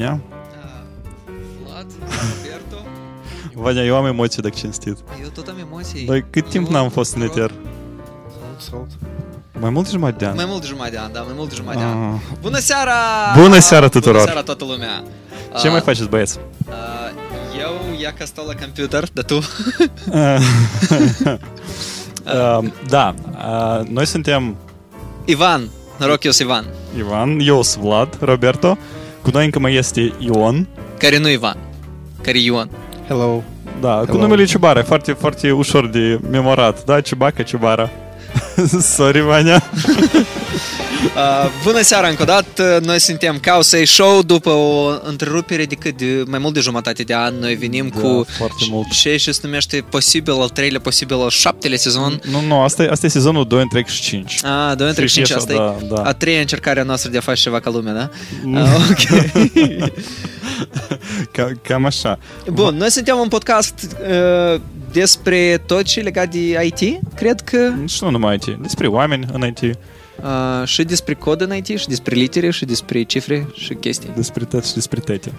Vania. Vlad, Roberto. Vania, eu am emoții dacă cinstit. Eu tot am emoții. Noi cât timp Nu, n-am fost în mă rog, eter? Salut, salut. Mai mult de jumătate de an. Mai mult de jumătate de an, da, mai mult de jumătate de an. Ah. Bună seara! Bună seara tuturor! Bună seara toată lumea! Ce Ah, mai faceți, băieți? ah, eu ia că stau la computer, dar tu? Uh, da, uh, noi suntem Ivan, noroc eu sunt Ivan, Ivan, eu sunt Vlad, Roberto, cu noi încă mai este Ion, care nu Ivan, care e Ion. Hello. da, cu Hello. numele Ciubara, foarte, foarte ușor de memorat, da, Ciubaca, Ciubara. Sorry, Vania. Uh, bună seara încă o dată, noi suntem Causei Show după o întrerupere de cât de mai mult de jumătate de an, noi venim Da, cu foarte mult. ce se numește posibil al treilea, posibil al șaptele sezon. Nu, nu, asta e, asta e sezonul 2 întreg și 5. Ah, 2 între Și 5, așa, asta e da, da. a treia încercare a noastră de a face ceva ca lumea, da? Mm. Ah, ok. Ca, cam așa. Bun, noi suntem un podcast uh, despre tot ce e legat de IT, cred că, Și nu numai IT, despre oameni în IT, uh, și despre cod în IT, și despre litere, și despre cifre și chestii. despre tot și despre tete.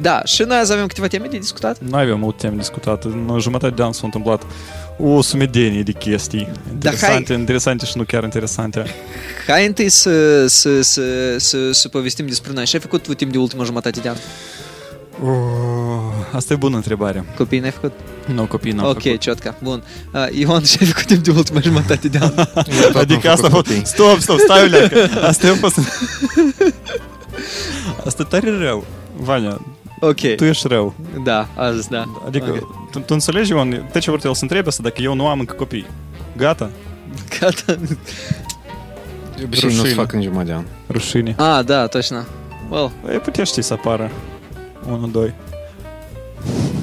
Da, și noi azi avem câteva teme de discutat. Nu avem mult teme discutat. În jumătate de an s-au întâmplat o sumedenie de chestii interesante, interesante și nu chiar interesante. Hai întâi să, să, să, să, să povestim despre noi. Ce ai făcut tu timp de ultima jumătate de an? Uh, asta e bună întrebare. Copii n-ai făcut? Nu, copii n-am ok, făcut. ciotca. Bun. Uh, Ion, ce ai făcut timp de ultima jumătate de an? Adică asta a fost... Stop, stop, stai o leacă. Asta a fost... Asta e tare rău. Vania, ok. tu ești rău. Da, azi, da. Adică, Ok. tu, tu înțelegi, Ion, te ce vreau să întreb asta, dacă eu nu am încă copii. Gata? Gata. De obicei nu Rușine. se fac în jumătate de an. Rușine. Ah, da, точно. Well, E putea ști să apară. 1, 2.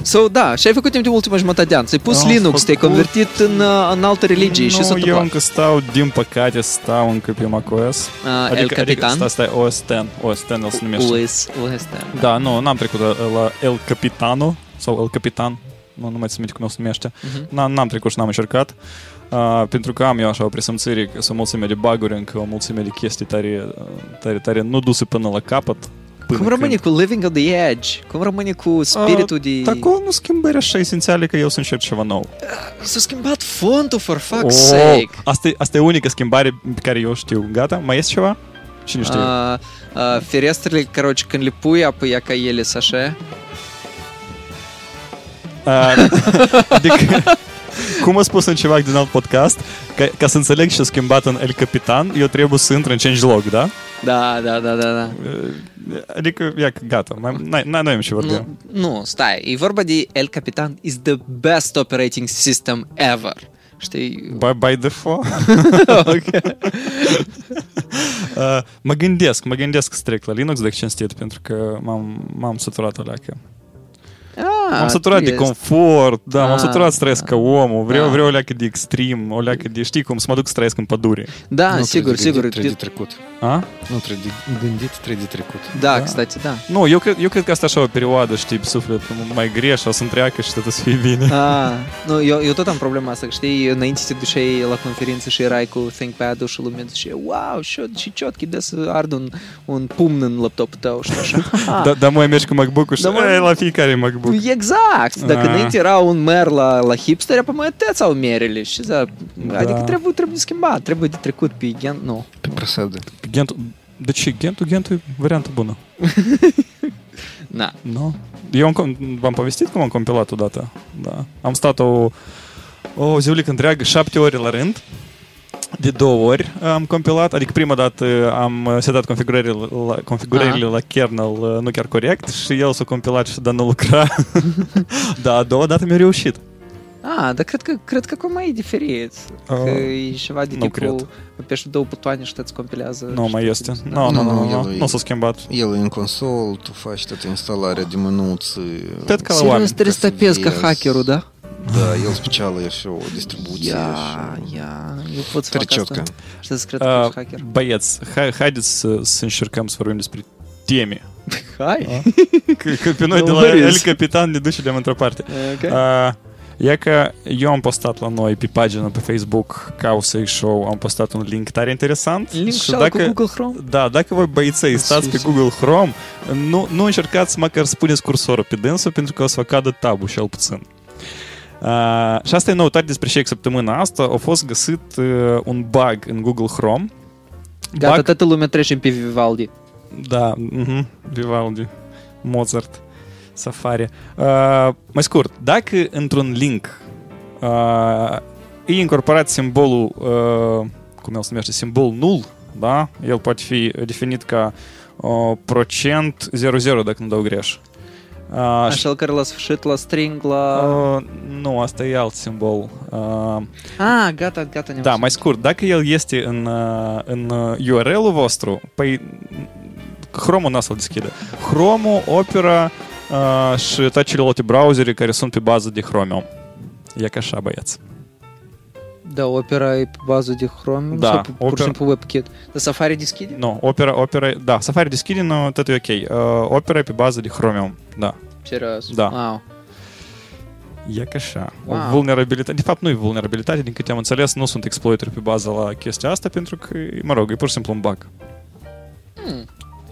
so, da, și ai făcut timp de ultima jumătate de an. Ți-ai pus Am Linux, te-ai făcut- convertit în, uh, în altă religie și s-a Nu, eu întâmplat. încă stau, din păcate, stau încă pe macOS. Uh, El Adică, adică Capitan. asta, asta e OS X. OS X el se numește. OS, OS, da. Da, nu, n-am trecut la, la El Capitano sau El Capitan. Nu, nu mai țin minte cum el se numește. Mhm. N-am, n-am trecut și n-am încercat. Uh, pentru că am eu așa o presimțire că sunt o mulțime de bug-uri, încă o mulțime de chestii tare, tare, tare nu duse până la capăt. Până Cum rămâne când- cu Living on the Edge? Cum rămâne cu spiritul de... Dar acolo nu schimbări așa esențiale că eu să încerc ceva nou. S-a schimbat fontul, for fuck's Oh, sake. asta, e, asta e unica schimbare pe care eu știu. Gata? Mai este ceva? Cine știe? Uh, uh, ferestrele, короче, când le pui, apoi ea ca ele să așa. Uh, adică, cum a spus în ceva din alt podcast, ca, ca să înțeleg ce a schimbat în El Capitan, eu trebuie să intru în changelog, da? Da, da, da, da, da. Uh, Adică, ia, gata, mai, n-ai, n-ai, n-ai ce vorbim. Nu, nu, stai, e vorba de El Capitan is the best operating system ever. Știi? By, by default. ok. Uh, mă gândesc, mă gândesc să trec la Linux de cinstit, pentru că m-am, m-am săturat o leacă. Ah, m-am săturat de confort, da, ah, m-am săturat să trăiesc da. ca omul, vreau, da. vreau o leacă de extrem, o leacă de, știi cum, să mă duc să trăiesc în pădure. Da, nu sigur, trebuie sigur. Trebuie de trecut. A? Nu trebuie de gândit, trebuie trecut. Da, da. Căstați, da. Nu, eu cred, eu cred că asta așa o perioadă, știi, sufletul mai greș, o să-mi treacă și tot să fie bine. A, nu, eu, eu tot am problema asta, știi, înainte te duceai la conferință și erai cu ThinkPad-ul și lumea zice, wow, și, și ciotchi, de să ard un, un pumn în laptopul tău și așa. da, da, mai mergi cu MacBook-ul și da, la fiecare MacBook. E Exact! Dacă Ah. înainte era un mer la, la hipster, apoi mai atâția au merele și da, adică trebuie, trebuie schimbat, trebuie de trecut pe gen, nu. Pe prăsadă. Gentul, de ce? Gentul, gentul e variantă bună. Na. Nu? Eu am, com- v-am povestit cum am compilat odată. Da. Am stat o, o ziulică întreagă, șapte ore la rând. De două ori am compilat, adică prima dată am setat configurările la, configurările la kernel uh, nu chiar corect și el s-a compilat și dar nu lucra. da, a doua dată mi-a reușit. Ah, dar cred că, cred că acum e diferit. Că Ah, e ceva de nu tipul, cred. apeși două butoane și îți compilează. Nu și mai tot este. timpul. Nu, nu, Nu, nu, nu, nu, el e- nu s-a schimbat. El e în consol, tu faci toată instalarea de mânuți. Cred că la Serios, oameni. trebuie să Ca să tapezi ca vezi. hackerul, da? Da, el special e și o distribuție. Ia, și... ia, eu pot să Tare fac asta. ciotcă. Și să cred că Uh, ești hacker. Băieți, hai, haideți să, să încercăm să vorbim despre teme. Hai! Că, că pe noi No de la worries. El Capitan ne duce de într-o parte. Ok. Uh, E că eu am postat la noi pe pagina pe Facebook Causei Show, am postat un link tare interesant. Link și și cu Google Chrome? Da, dacă voi băieței stați pe Sus. Google Chrome, nu, nu încercați măcar să puneți cursorul pe dânsul, pentru că o să vă cadă tabul cel puțin. Uh, și asta e noutate despre ce săptămâna asta. A fost găsit uh, un bug în Google Chrome. Gata, bug, toată lumea trece pe Vivaldi. da, uh-huh, Vivaldi, Mozart, Safari. Uh, mai scurt, dacă într-un link uh, e incorporat simbolul, uh, cum el se numește, simbol nul, da? El poate fi definit ca uh, procent 00, dacă nu dau greș. Uh, Așa care la sfârșit, la string, la... uh, nu, asta e alt simbol. Uh, Ah, gata, gata. ne-am da, văzut. mai scurt, dacă el este în, uh, în uh, URL-ul vostru, păi Chrome-ul n-a să-l deschide. Chrome-ul, Opera uh, și toate celelalte browsere care sunt pe bază de Chromium. E ca așa, băieți. Da, Opera e pe bază de Chrome Da, sau pur Opera- și simplu WebKit. Dar Safari deschide? Nu, Opera, Opera, da, Safari deschide, но tot e ok. Uh, Opera e pe bază de Chromium, da. Serios? Da. Wow. E ca așa. Wow. O vulnerabilitate, de fapt nu e vulnerabilitate, din câte am înțeles, nu sunt exploiteri pe bază la chestia asta, pentru că, mă rog, e pur și simplu un bug. Hmm.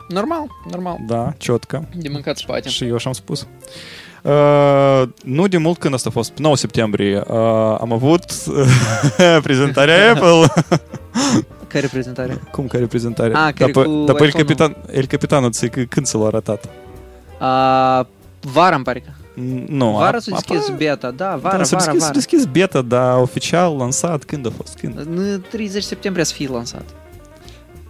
Normal, normal. Da, ciotcă. De mâncat spate. Și eu așa am spus. Uh, nu de mult când asta a fost, pe 9 septembrie, uh, am avut prezentarea Apple. Care prezentare? Cum care prezentare? Ah, care Dar pe- cu Dar pe el iPhone-ul. capitan, el capitanul ți că când s-l a arătat? A, vara, îmi pare că. Mm, Nu. Vara a- s-a deschis apa- beta, da, da, vara, s-a vara, deschis, s-a vara. deschis beta, dar oficial lansat când a fost? Când? În 30 septembrie să fie lansat.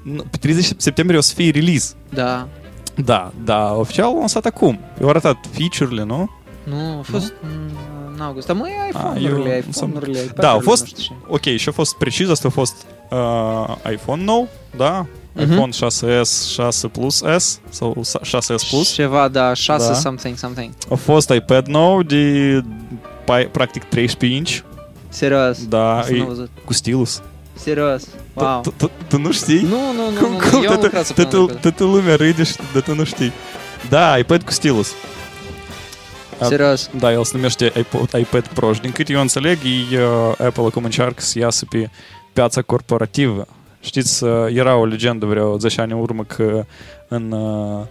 Nu, Pe 30 septembrie o să fie release. Da. Da, da, oficial lansat acum. Eu arătat feature-urile, nu? Nu, a fost mm, în august. Dar măi, iPhone-urile, eu- iPhone-urile, Da, iPad-urile, au fost- nu știu ce. Ok, și a fost precis, asta a fost uh, iPhone nou, da? Mhm. iPhone 6s, 6 Plus S sau 6s Plus. Ceva, da, 6 Da. something, something. A fost iPad nou de pai- practic 13 inch, Serios. da, Asta n-am e, văzut. cu stilus. Serios. Wow. Tu- tu- Tu nu știi? Nu, nu, nu, Cum, nu, cum? eu am Toată- lucrat săptămâna toată- trecută. Toată lumea râde, și- dar tu nu știi. Da, iPad cu stilus. A- Serios. Da, el se numește iPod, iPad Pro și din câte eu înțeleg, ei, uh, Apple acum încearcă să iasă pe piața corporativă. Știți, uh, era o legendă vreo 10 ani în urmă că în, uh,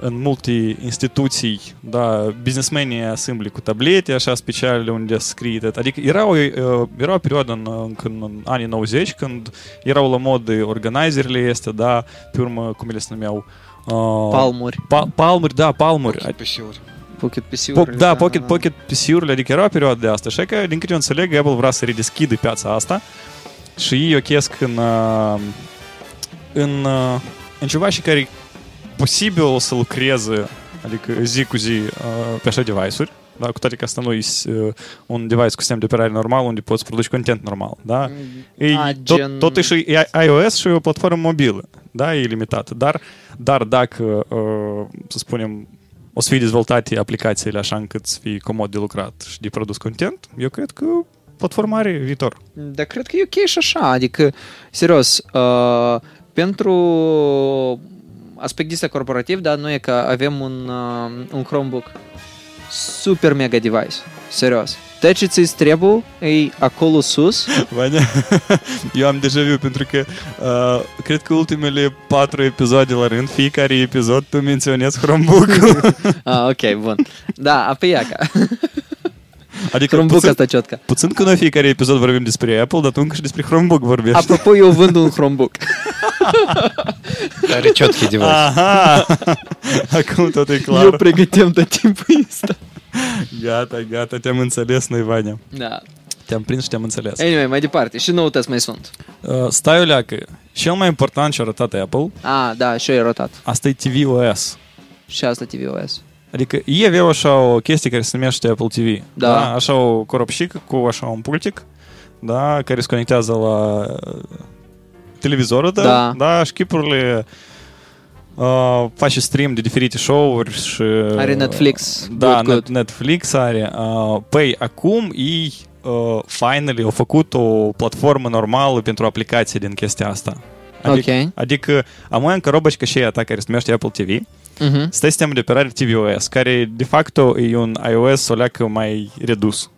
în multe instituții, da, businessmenii asembli cu tablete așa speciale unde scrie tot. Adică era o, uh, era o perioadă în, în, în, în anii 90 când erau la mod organizerile astea, da, pe urmă, cum ele se numeau? Uh, Palmuri. Pa- palmuri, da, palmuri. Pocket PC-uri. Pocket Po- PC-uri. da, Pocket, Pocket PC-urile, adică era o perioadă de asta. Așa că, din câte eu înțeleg, Apple vrea să redeschidă piața asta și ei o chesc în, uh, în, uh, în ceva și care e posibil să lucreze, adică zi cu zi, uh, pe așa device-uri. Da, cu toate că asta nu e uh, un device cu sistem de operare normal unde poți produce content normal, da? E, A, tot, gen- totuși e iOS și e o platformă mobilă, da, e limitată, dar, dar dacă, uh, să spunem, o să fie dezvoltate aplicațiile așa încât să fie comod de lucrat și de produs content, eu cred că platforma are viitor. Dar cred că e ok și așa, adică, serios, uh, pentru aspect ăsta corporativ, dar nu e că avem un, uh, un Chromebook super mega device, serios. Tot ce ți trebuie e acolo sus, Vania, eu am deja vu pentru că uh, cred că ultimele patru episoade la rând, fiecare episod tu menționezi Chromebook-ul. ah, ok, bun. Da, apoi ia ca. Adică Chromebook puțin, asta ciotcă. Puțin că în fiecare episod vorbim despre Apple, dar tu încă și despre Chromebook vorbești. Apropo, eu vând un Chromebook. Care ciotchi device. Aha! Acum tot e clar. Eu pregăteam de timpul ăsta. Gata, gata, te-am înțeles noi, Vania. Da. Te-am prins și te-am înțeles. Anyway, mai departe. Și noutăți mai sunt. Uh, stai o leacă. Cel mai important și-a rotat Apple. Ah, da, și-a rotat. Asta e TVOS. Și asta TVOS. Adică ei aveau așa o chestie care se numește Apple TV. Da. da? Așa o coropșică cu așa un pultic, da, care se conectează la uh, televizorul tău, da, da și chipurile uh, face stream de diferite show-uri și... Uh, are Netflix. Da, good, good. Netflix are. Uh, păi, acum ei uh, finally au făcut o platformă normală pentru aplicații din chestia asta. Adică, okay. adică am mai încă roboci ca și ea ta care se numește Apple TV. Mhm. stă sistemul de operare tvOS, care de facto e un iOS o leacă mai redus.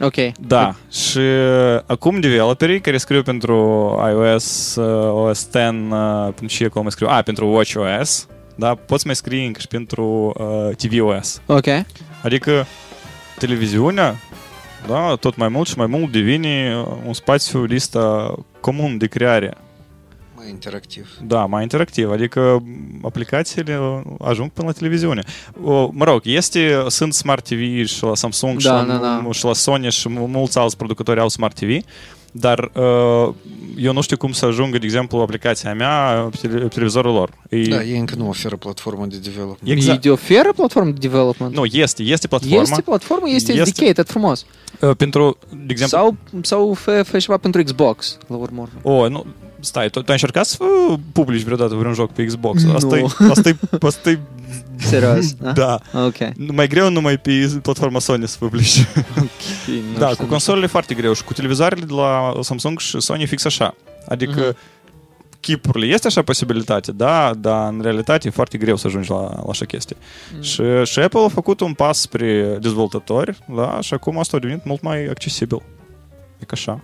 Ok. Da, și acum developerii care scriu pentru iOS, uh, OS X, uh, pentru ce acolo mai scriu? A, pentru WatchOS, da, poți mai scrie încă și pentru uh, tvOS. Ok. Adică televiziunea, da, tot mai mult și mai mult devine uh, un spațiu lista comun de creare. Mai interactiv. Da, mai interactiv, adică aplicațiile uh, ajung până la televiziune. O, mă rog, este, sunt Smart TV și la Samsung și, Da, la, da, da. și la Sony și mulți alți producători au Smart TV, dar uh, eu nu știu cum să ajungă, de exemplu, aplicația mea pe tele- pe televizorul lor. E, Da, ei încă nu oferă platformă de development. Exact. E oferă platformă de development? Nu, este, este platforma. Este platformă, este, Este. dedicated, frumos. Uh, pentru, de exemplu... Sau, sau fă, fă ceva pentru Xbox, la urmă. urmei. O, nu, stai, tu, tu ai încercat să uh, publici vreodată vreun joc pe Xbox? Nu. Asta e, asta e, asta e, Serios, da? da. Ok. Mai greu numai pe platforma Sony să publici. Nu Da, știu, cu consolele e foarte greu și cu televizoarele de la Samsung și Sony fix așa. Adică Mhm. chipurile este așa posibilitate, da, dar în realitate e foarte greu să ajungi la, la așa chestie. Mm. Și, și Apple a făcut un pas spre dezvoltatori, da, și acum asta a devenit mult mai accesibil. E ca așa.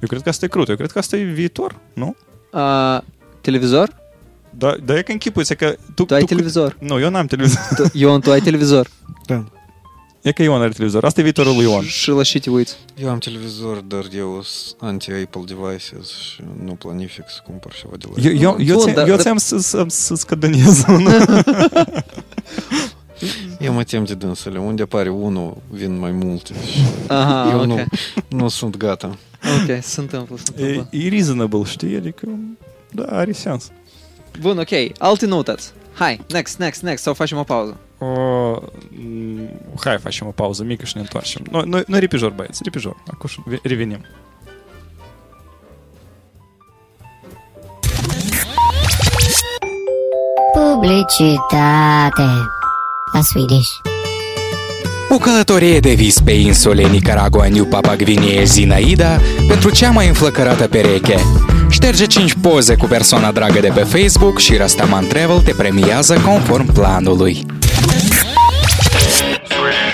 Eu cred că asta e crud, eu cred că asta e viitor, nu? Uh, televizor? Da, dar e că închipuiți, e că tu... Tu ai tu televizor. Nu, eu n-am televizor. Tu, Ion, tu ai televizor. Da. E că Ion are televizor. Asta e viitorul lui Ion. Și la ce te uiți? Eu am televizor, dar eu sunt anti-Apple devices și nu planific să cumpăr ceva de la Eu, eu, eu, Bun, ți- dar- eu dar- ți-am să, să, să scădănez. Eu mă tem de dânsele. Unde apare unul, vin mai multe. Aha, eu ok. nu, nu sunt gata. Ok, se întâmplă, se e, întâmplă. e reasonable, știi? Adică, da, are sens. Bun, ok. Alte noutăți. Hai, next, next, next, sau facem o pauză. O, hai, facem o pauză mică și ne întoarcem. Noi, noi, noi repijor, băieți, repijor. Acum revenim. Publicitate. La Swedish. O călătorie de vis pe insule Nicaragua, New Papua Guinea, Zinaida pentru cea mai înflăcărată pereche. Șterge 5 poze cu persoana dragă de pe Facebook și Rastaman Travel te premiază conform planului.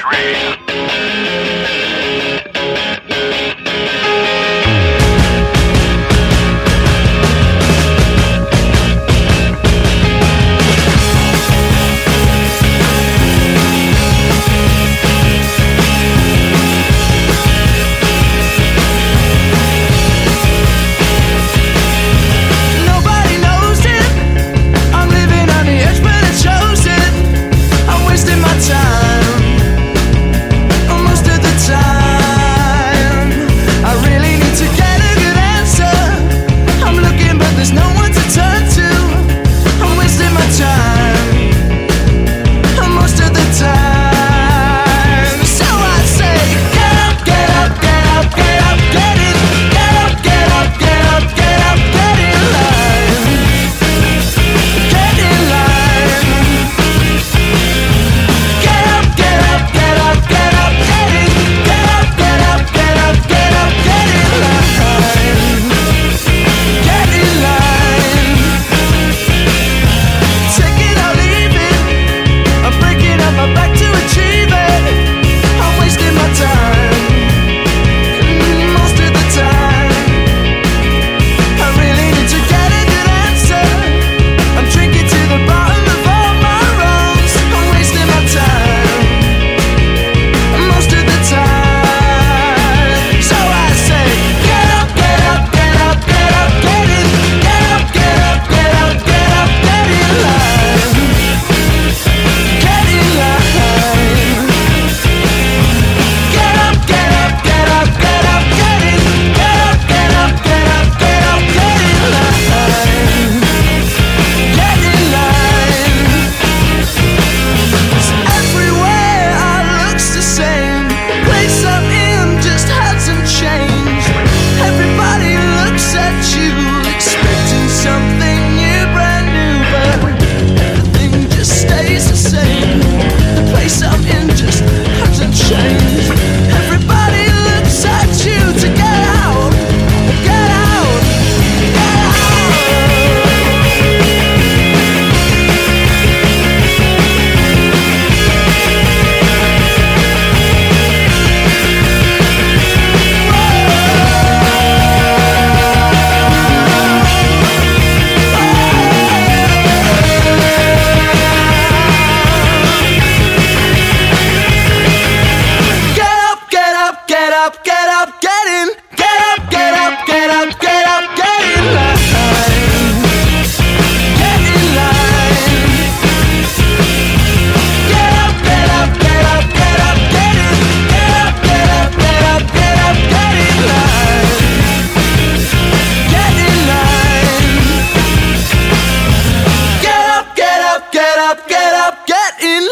Nobody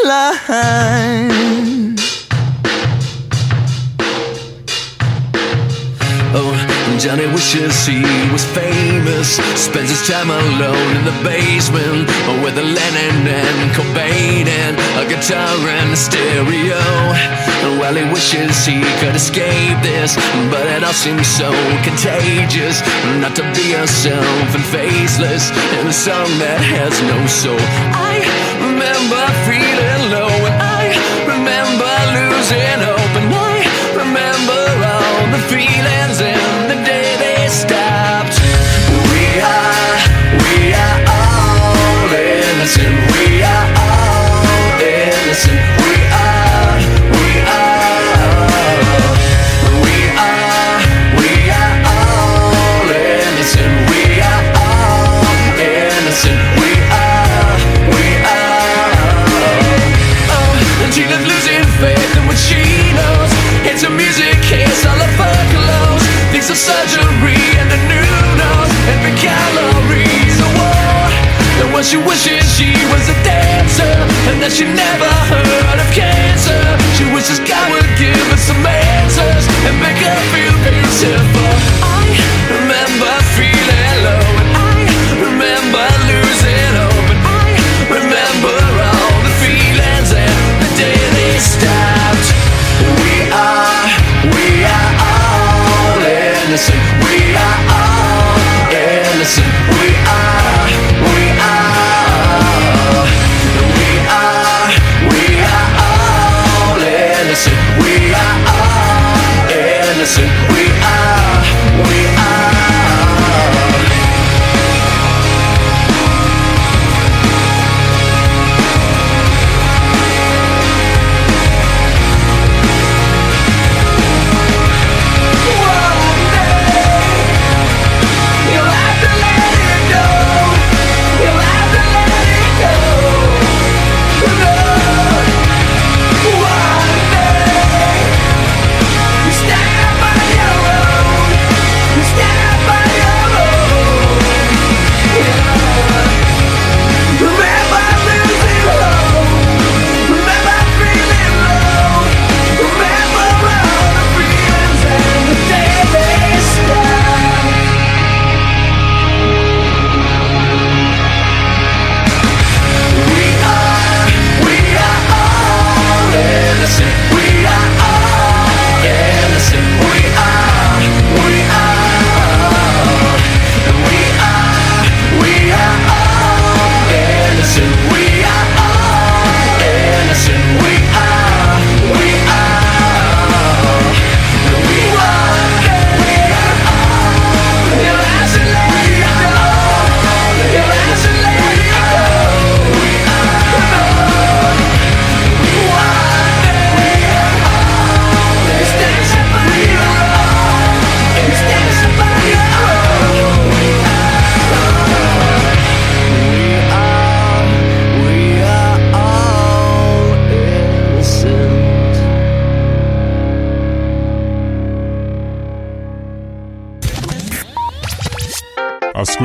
line. Oh, Johnny wishes he was famous. Spends his time alone in the basement oh, with a Lennon and Cobain and a guitar and a stereo. Well, he wishes he could escape this, but it all seems so contagious. Not to be yourself and faceless in a song that has no soul. I losing hope and I remember all the feelings She never heard of cancer. She wishes God would give her some answers. And make her feel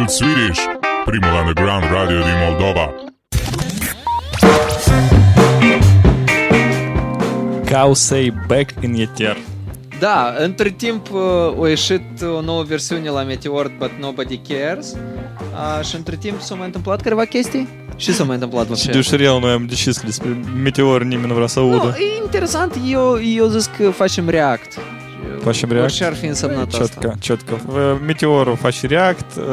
Ascult Swedish, primul underground radio din Moldova. Kausei Back in Ether. Da, între timp uh, a ieșit o nouă versiune la Meteor, but nobody cares. A, și între timp s-au mai întâmplat câteva chestii. Și s-a mai întâmplat вообще? Дюш реал, noi am decis despre Meteor, nimeni nu vrea să audă. e interesant, eu, eu zic că facem react. facem React. Orice ar fi însemnat asta. Ciotcă, ciotcă. Meteorul faci React, uh,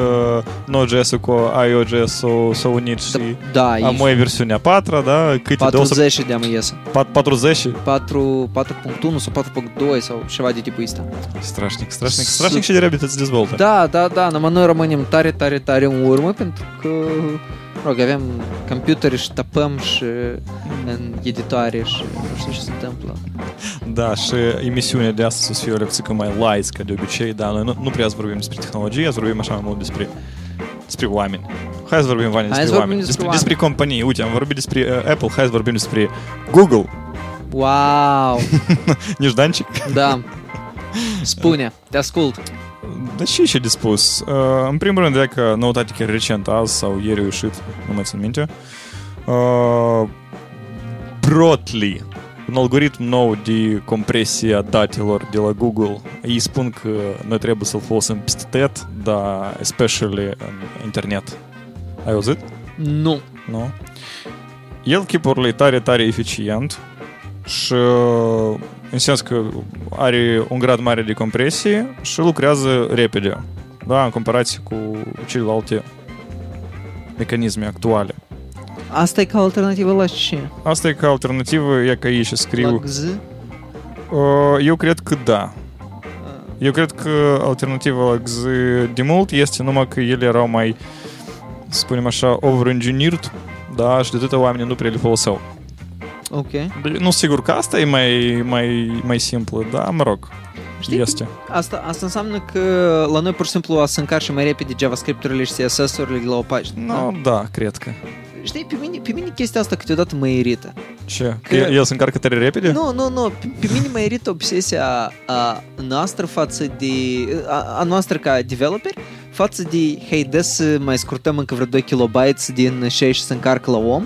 Node.js-ul cu IOJS-ul s-au unit da, și da, am o versiunea. a da? Câte 40 de am iese. 40? 4, 4.1 sau 4.2 sau ceva de tipul ăsta. Strașnic, strașnic, strașnic și de reabilități dezvoltă. Da, da, da, numai noi rămânem tare, tare, tare în urmă pentru că rog, avem computere și tapăm și în editoare și nu știu ce se întâmplă. Da, și emisiunea de astăzi o să fie o lecție mai light, ca de obicei, dar noi nu, nu prea să vorbim despre tehnologie, să vorbim așa mai mult despre despre oameni. Hai să vorbim, Hai despre oameni. despre Despre, companii. Uite, am vorbit despre uh, Apple, hai să vorbim despre Google. Wow! Нежданчик. Da. Spune, te ascult. Da și ce de spus? Uh, în primul rând, dacă noutate chiar recent azi sau ieri a ieșit, nu mai țin minte, uh, Brotli un algoritm nou de compresie a datelor de la Google. Ei spun că noi trebuie să-l folosim peste tot, dar especially în internet. Ai auzit? Nu. Nu? El chipurile e tare, tare eficient și în sens că are un grad mare de compresie și lucrează repede, da, în comparație cu celelalte mecanisme actuale. Asta e ca alternativă la ce? Asta e ca alternativă, e ca aici La scriu. GZ? Uh, Eu cred că da. Eu cred că alternativa la GZ de mult este numai că ele erau mai, să spunem așa, over-engineered, da, și de atâta oamenii nu prea le foloseau. Ok. Deci, Nu sigur că asta e mai, mai, mai simplă, dar mă rog, Știi este. Asta, asta înseamnă că la noi pur și simplu o să încarce mai repede JavaScript-urile și CSS-urile de la o pagină. Nu, da, cred că. Știi, pe mine, pe mine chestia asta câteodată mă irită. Ce? Că Că- el se încarcă tare repede? Nu, nu, nu. Pe, pe mine mă irită obsesia a noastră față de... A, a noastră ca developer față de, hei, de să mai scurtăm încă vreo 2 kilobytes din 6 și să încarcă la om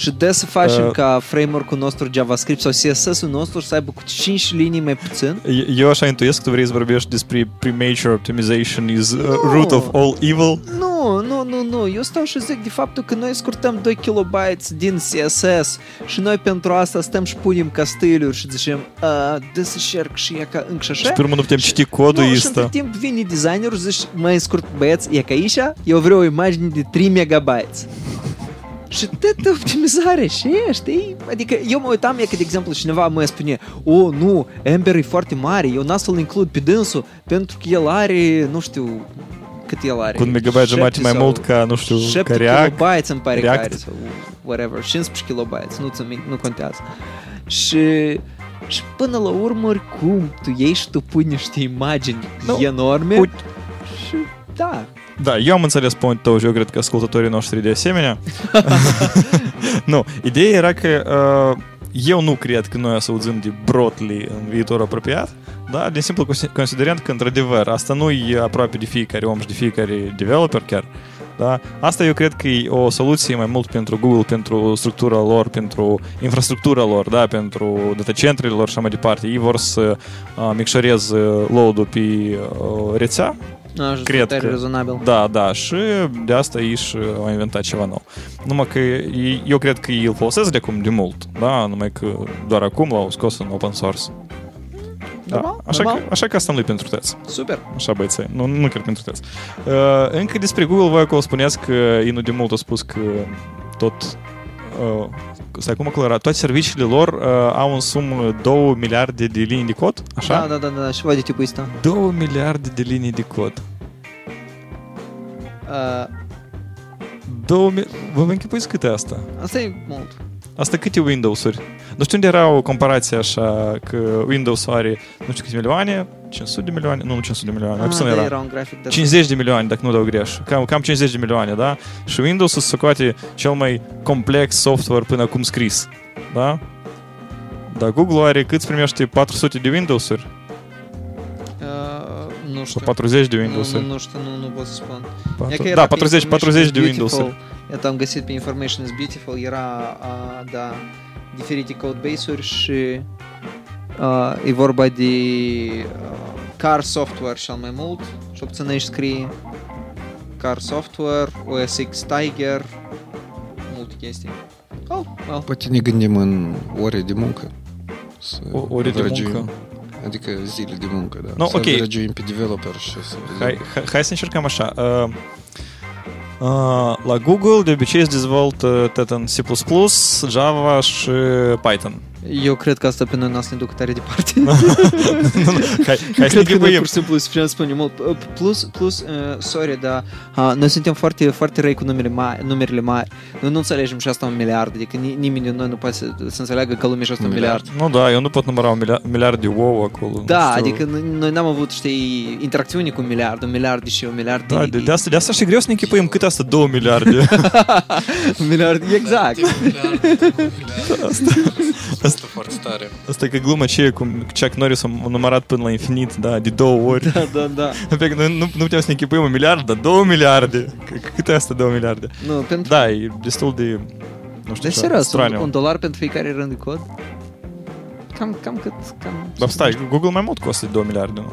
și de să facem Uh. ca framework-ul nostru JavaScript sau CSS-ul nostru să aibă cu 5 linii mai puțin. Eu așa intuiesc că tu vrei să vorbești despre premature optimization is uh, Nu. root of all evil. Nu, nu, nu, nu. Eu stau și zic de faptul că noi scurtăm 2 kilobytes din CSS și noi pentru asta stăm și punem ca stiluri și zicem a, de să șerc și e ca încă și așa. Și pe urmă nu putem citi codul nu, și ăsta. între timp vine designerul și zice, mai scurt, băieți, e ca aici, eu vreau o imagine de 3 megabytes. Și tot optimizare, și e, știi? Adică eu mă uitam, e că, de exemplu, cineva mă spune O, nu, Ember e foarte mare, eu n-am să-l includ pe dânsul pentru că el are, nu știu, cât el are. Cu un megabyte jumate 7 mai sau mult ca, nu știu, 7 ca React. kilobytes îmi pare React. că are, sau whatever, 15 kilobytes, nu, ți nu contează. Și, și până la urmă, cum tu ieși și tu pui niște imagini Nu, enorme uite. și da, Da, eu am înțeles punctul tău și eu cred că ascultătorii noștri de asemenea. nu, ideea era că uh, eu nu cred că noi o să auzim de Brotli în viitor apropiat, da, din simplu cons- considerent că, într-adevăr, asta nu e aproape de fiecare om și de fiecare developer chiar, da? Asta eu cred că e o soluție mai mult pentru Google, pentru structura lor, pentru infrastructura lor, da, pentru data centrele lor și așa mai departe. Ei vor să uh, micșoreze load-ul pe uh, rețea așa, Cred tare că- rezonabil. da, da, și de asta ei și au inventat ceva nou. Numai că ei- eu cred că ei îl folosesc de acum de mult, da, numai că doar acum l-au scos în open source. Da. Normal, Așa, că, normal. așa că asta nu e pentru toți. Super. Așa băieței, nu, nu cred pentru toți. Uh, încă despre Google voi acolo spuneați că ei nu de mult au spus că tot uh, stai cum acolo era, toate serviciile lor uh, au în sumă 2 miliarde de linii de cod, așa? Da, da, da, da, ceva de tipul ăsta. 2 miliarde de linii de cod. Uh, 2 mi- Vă închipuiți cât e asta? asta e mult. Asta câte Windows-uri? Nu știu unde era o comparație așa, că Windows are nu știu câte milioane, 500 de milioane, nu, nu 500 de milioane, mai Ah, puțin da, era. era un grafic de 50 de milioane, dacă nu dau greș. Cam, cam 50 de milioane, da? Și Windows se socoate cel mai complex software până acum scris, da? Dar Google are cât primește 400 de Windows-uri? Uh, nu știu. Sau 40 de nu, Windows-uri? nu, nu știu, nu, nu pot să spun. Patru- E că Da, era pe 40, Information 40 is de Windows-uri. Beautiful. Iată, am găsit pe Information is Beautiful, era, uh, da, diferite codebase-uri și uh, e vorba de uh, car software cel mai mult și obținești scrie car software, OS X Tiger, multe chestii. Oh, well. Poate ne gândim în ore de muncă. Să O- ore de drăgim. muncă. Adică zile de muncă, da. No, să ok. drăgim pe developer și să vedem. Hai, hai, hai să încercăm așa. Uh, uh, la Google de obicei se dezvoltă tot în C++, Java și Python. Eu cred că asta pe noi n-a să ne ducă tare departe. Nu, nu, hai, hai să ne Cred că noi ghibuim. pur și simplu suficient să spunem mult. Uh, Plus, plus, uh, sorry, dar uh, noi suntem foarte, foarte răi cu numerele mari, numerele mari. Noi nu înțelegem și asta un miliard, adică ni- nimeni din noi nu poate să, să înțeleagă că lumea și asta un Un miliard. miliard. Nu, da, eu nu pot număra un miliard, miliard de ouă acolo. nu Da, știu. adică noi, noi n-am avut, știi, interacțiuni cu un miliard, un miliard și un miliard Da, de, de, asta, de asta și greu să ne închipuim cât asta 2 miliarde. un miliard, exact. Asta foarte tare. Asta e că glumă aceea cum Chuck Norris a numărat până la infinit, da, de două ori. da, da, da. Pe că noi nu, nu putem să ne închipuim un miliard, dar 2 miliarde. C- Cât e asta 2 miliarde? Nu, pentru... Da, e destul de... Nu știu Deci, ce, serios, un, straniu. un dolar pentru fiecare rând de cod? cam, cam cât... Cam... Dar stai, Google mai mult costă de 2 miliarde, nu?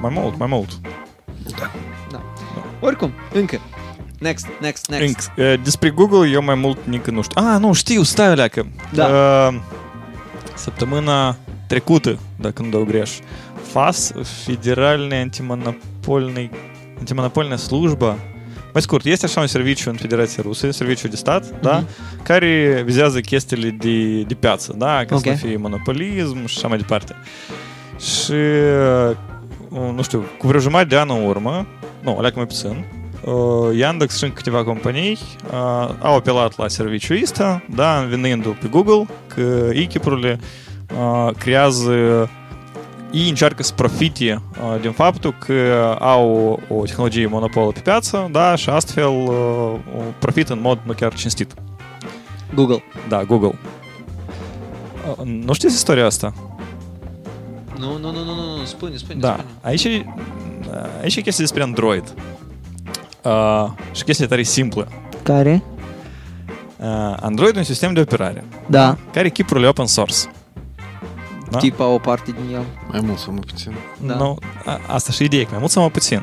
Mai mult, mai mult. Oricum, încă. Next, next, next. Uh, despre Google eu mai mult nică nu știu. Ah, nu, știu, stai o leacă. Da. Uh, Săptămâna trecută, dacă nu dau greș, FAS, Federalne Antimonopolnej Antimonopolная slujba mai scurt, este așa un serviciu în Federația Rusă, un serviciu de stat, da, care vizează chestiile de, de piață, da, ca să Ok. nu fie monopolism și așa mai departe. Și, uh, nu știu, cu vreo jumătate de an în urmă, nu, alea mai puțin, uh, Yandex și încă câteva companii uh, au apelat la serviciul ăsta, da, învinându pe Google că echipurile uh, creează ei încearcă să profite uh, din faptul că au o tehnologie monopolă pe piață, da, și astfel uh, profită în mod nu chiar cinstit. Google. Da, Google. Uh, nu știți istoria asta? Nu, nu, nu, nu, nu, nu, spune, spune, Da. spune. Aici, e- aici e chestia despre Android. Uh, și chestia tare simplă. Care? Uh, Android e un sistem de operare Da, care chipurile open source. Da? tipa o parte din el. Mai mult sau mai puțin. Da. Nu, a, asta și ideea, că mai mult sau mai puțin.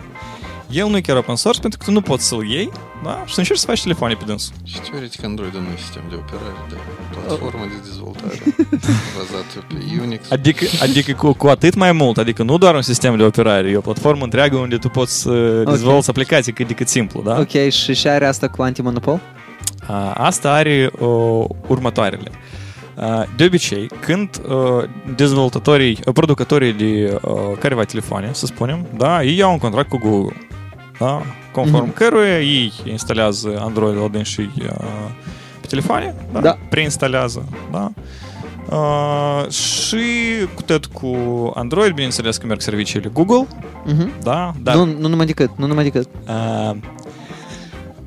El nu e chiar open source pentru că tu nu poți să-l iei da? și să încerci să faci telefoane pe dânsul. Și teoretic Android nu e sistem de operare, de platformă de dezvoltare bazată pe Unix. Adică, adică cu, cu atât mai mult, adică nu doar un sistem de operare, e o platformă întreagă unde tu poți să dezvolți aplicații cât de cât simplu, da? Ok, și și are asta cu antimonopol? A, Asta are uh, următoarele. Uh, De obicei, când uh, dezvoltatorii, uh, producătorii de uh, careva telefoane, să spunem, da, ei iau un contract cu Google, da, conform Mhm. căruia ei instalează Android la dânsii uh, pe telefoane, da, Da. preinstalează, da, Uh, și cu tot cu Android, bineînțeles că merg serviciile Google, Mhm. da, dar Nu, nu numai decât, nu numai decât. Uh,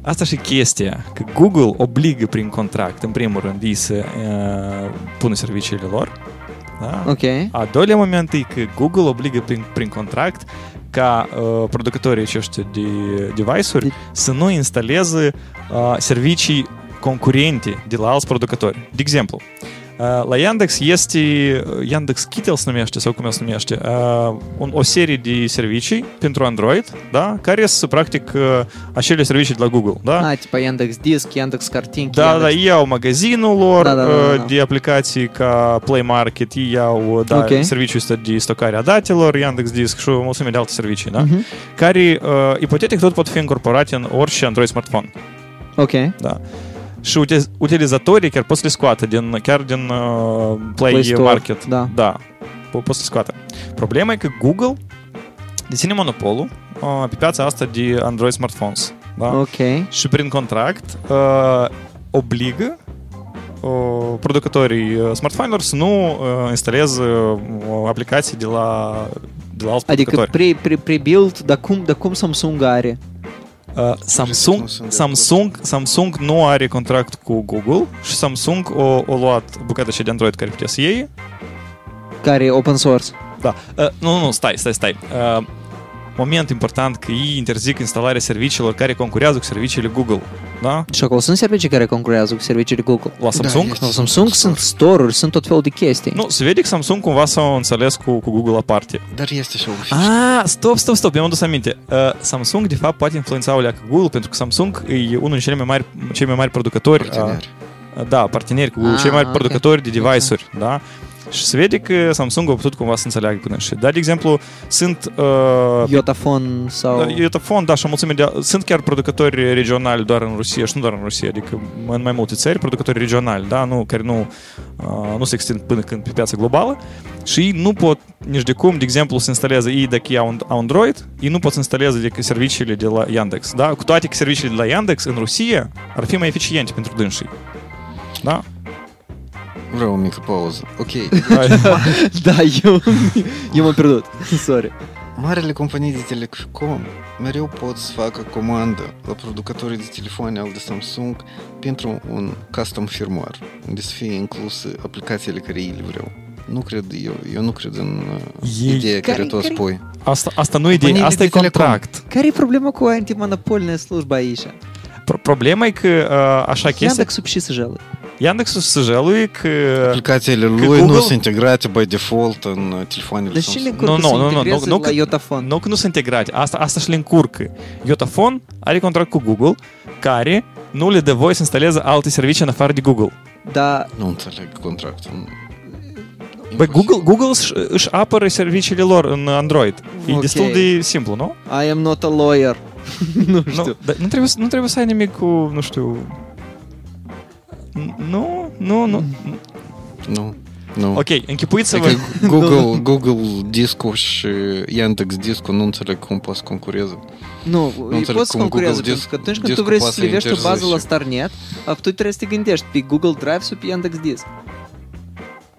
asta și chestia, că Google obligă prin contract, în primul rând, ei să uh, pună serviciile lor. Da? Ok. A doilea moment e că Google obligă prin, prin contract ca uh, producătorii aceștia de device-uri De- să nu instaleze uh, servicii concurente de la alți producători. De exemplu, uh, la Yandex este uh, Yandex Kittel se numește sau cum el se numește uh, un, o serie de servicii pentru Android, da, care sunt practic uh, acele servicii de la Google, da? A, tipa Yandex Disc, Yandex Cartinki, Da, da, Yandex... ei au magazinul lor Da, da, da, da, uh, da. de aplicații ca Play Market, ei au uh, da, Ok. serviciul ăsta de stocare a datelor, Yandex Disk și o mulțime de alte servicii, da? Mhm. care uh, ipotetic tot pot fi incorporate în orice Android smartphone. Ok. Da. Și uti- utilizatorii chiar pot să le scoată din, chiar din uh, Play, Play Store, Market. da. da. Po- Pot să le scoată. Problema e că Google deține monopolul uh, pe piața asta de Android smartphones. Da? Ok. Și prin contract uh, obligă uh, producătorii uh, smartphone-urilor să nu uh, instaleze uh, aplicații de la, de la alți Adică producători. pre, pre, pre-build, dar cum, dar cum Samsung are? Uh, Samsung, nu Samsung, Samsung nu are contract cu Google și Samsung o, o luat bucata și de Android care putea să iei. Care e open source? Da. Uh, nu, nu, stai, stai, stai. Uh, moment important că ei interzic instalarea serviciilor care concurează cu serviciile Google. Da? Și acolo sunt servicii care concurează cu serviciile Google. La Samsung? este. La Samsung sunt store-uri, sunt tot felul de chestii. Nu, se vede că Samsung cumva s-au înțeles cu, cu Google aparte. Dar este și o fișă. Ah, stop, stop, stop, mi-am adus aminte. Uh, Samsung, de fapt, poate influența o leacă Google, pentru că Samsung e unul din cele mai mari, cei mai mari producători. Parteneri. Uh, da, parteneri cu Ah, cei mai mari ok. producători de device-uri, da? Și se vede că Samsung a putut cumva să înțeleagă până și. Da, de exemplu, sunt uh, Iotafon sau... da, Iotafon, da, și o mulțime de... Sunt chiar producători regionali doar în Rusia și nu doar în Rusia, adică în mai multe țări, producători regionali, da, nu, care nu, uh, nu se extind până când pe piața globală și ei nu pot nici de cum, de exemplu, să instaleze ei dacă ei au Android, ei nu pot să instaleze decât serviciile de la Yandex, da? Cu toate că serviciile de la Yandex în Rusia ar fi mai eficiente pentru dânsii. Da? Vreau o mică pauză. Ok. Da, eu, eu m-am pierdut. Sorry. Marele companii de telecom mereu pot să facă comandă la producătorii de telefoane al de Samsung pentru un custom firmware, unde să fie incluse aplicațiile care ei le vreau. Nu cred eu, eu nu cred în uh, Ei- ideea care, Care- tu o care- spui. Asta, asta nu e idee, Companiile asta e de telecom. contract. Care e problema cu antimonopolная служба aici? Pro- Problema e că uh, așa chestia Яндекс вообще сжалый. Яндекс сожалуй că Aplicațiile Că lui Google- nu sunt integrate by default în uh, telefoanele Deci și Samsung. linkuri Nu, nu, nu, nu, nu, se integreze nu, nu la că- Iotafon. nu că nu sunt integrate, asta, asta și le încurcă. Iotafon are contract cu Google, care nu le dă voie să instaleze alte servicii în afară de Google. Dar Nu înțeleg contractul. Băi, Google, Google își, își apără serviciile lor în Android. E Ok. destul de simplu, nu? I am not a lawyer. nu știu. Nu, dar nu, trebuie, să- nu trebuie să ai nimic cu, nu știu... Nu, nu, nu. Nu. Nu. Ok, închipuiți-vă... Adică Google, Google Disco și Yandex Disco nu înțeleg cum poți să concureze. Nu, îi înțeleg poți să cum concureze, Google pentru că Disc- atunci când Disc tu vrei să poate să slivești o bază la interzice. Starnet, tu trebuie să te gândești pe Google Drive sau pe Yandex Disk.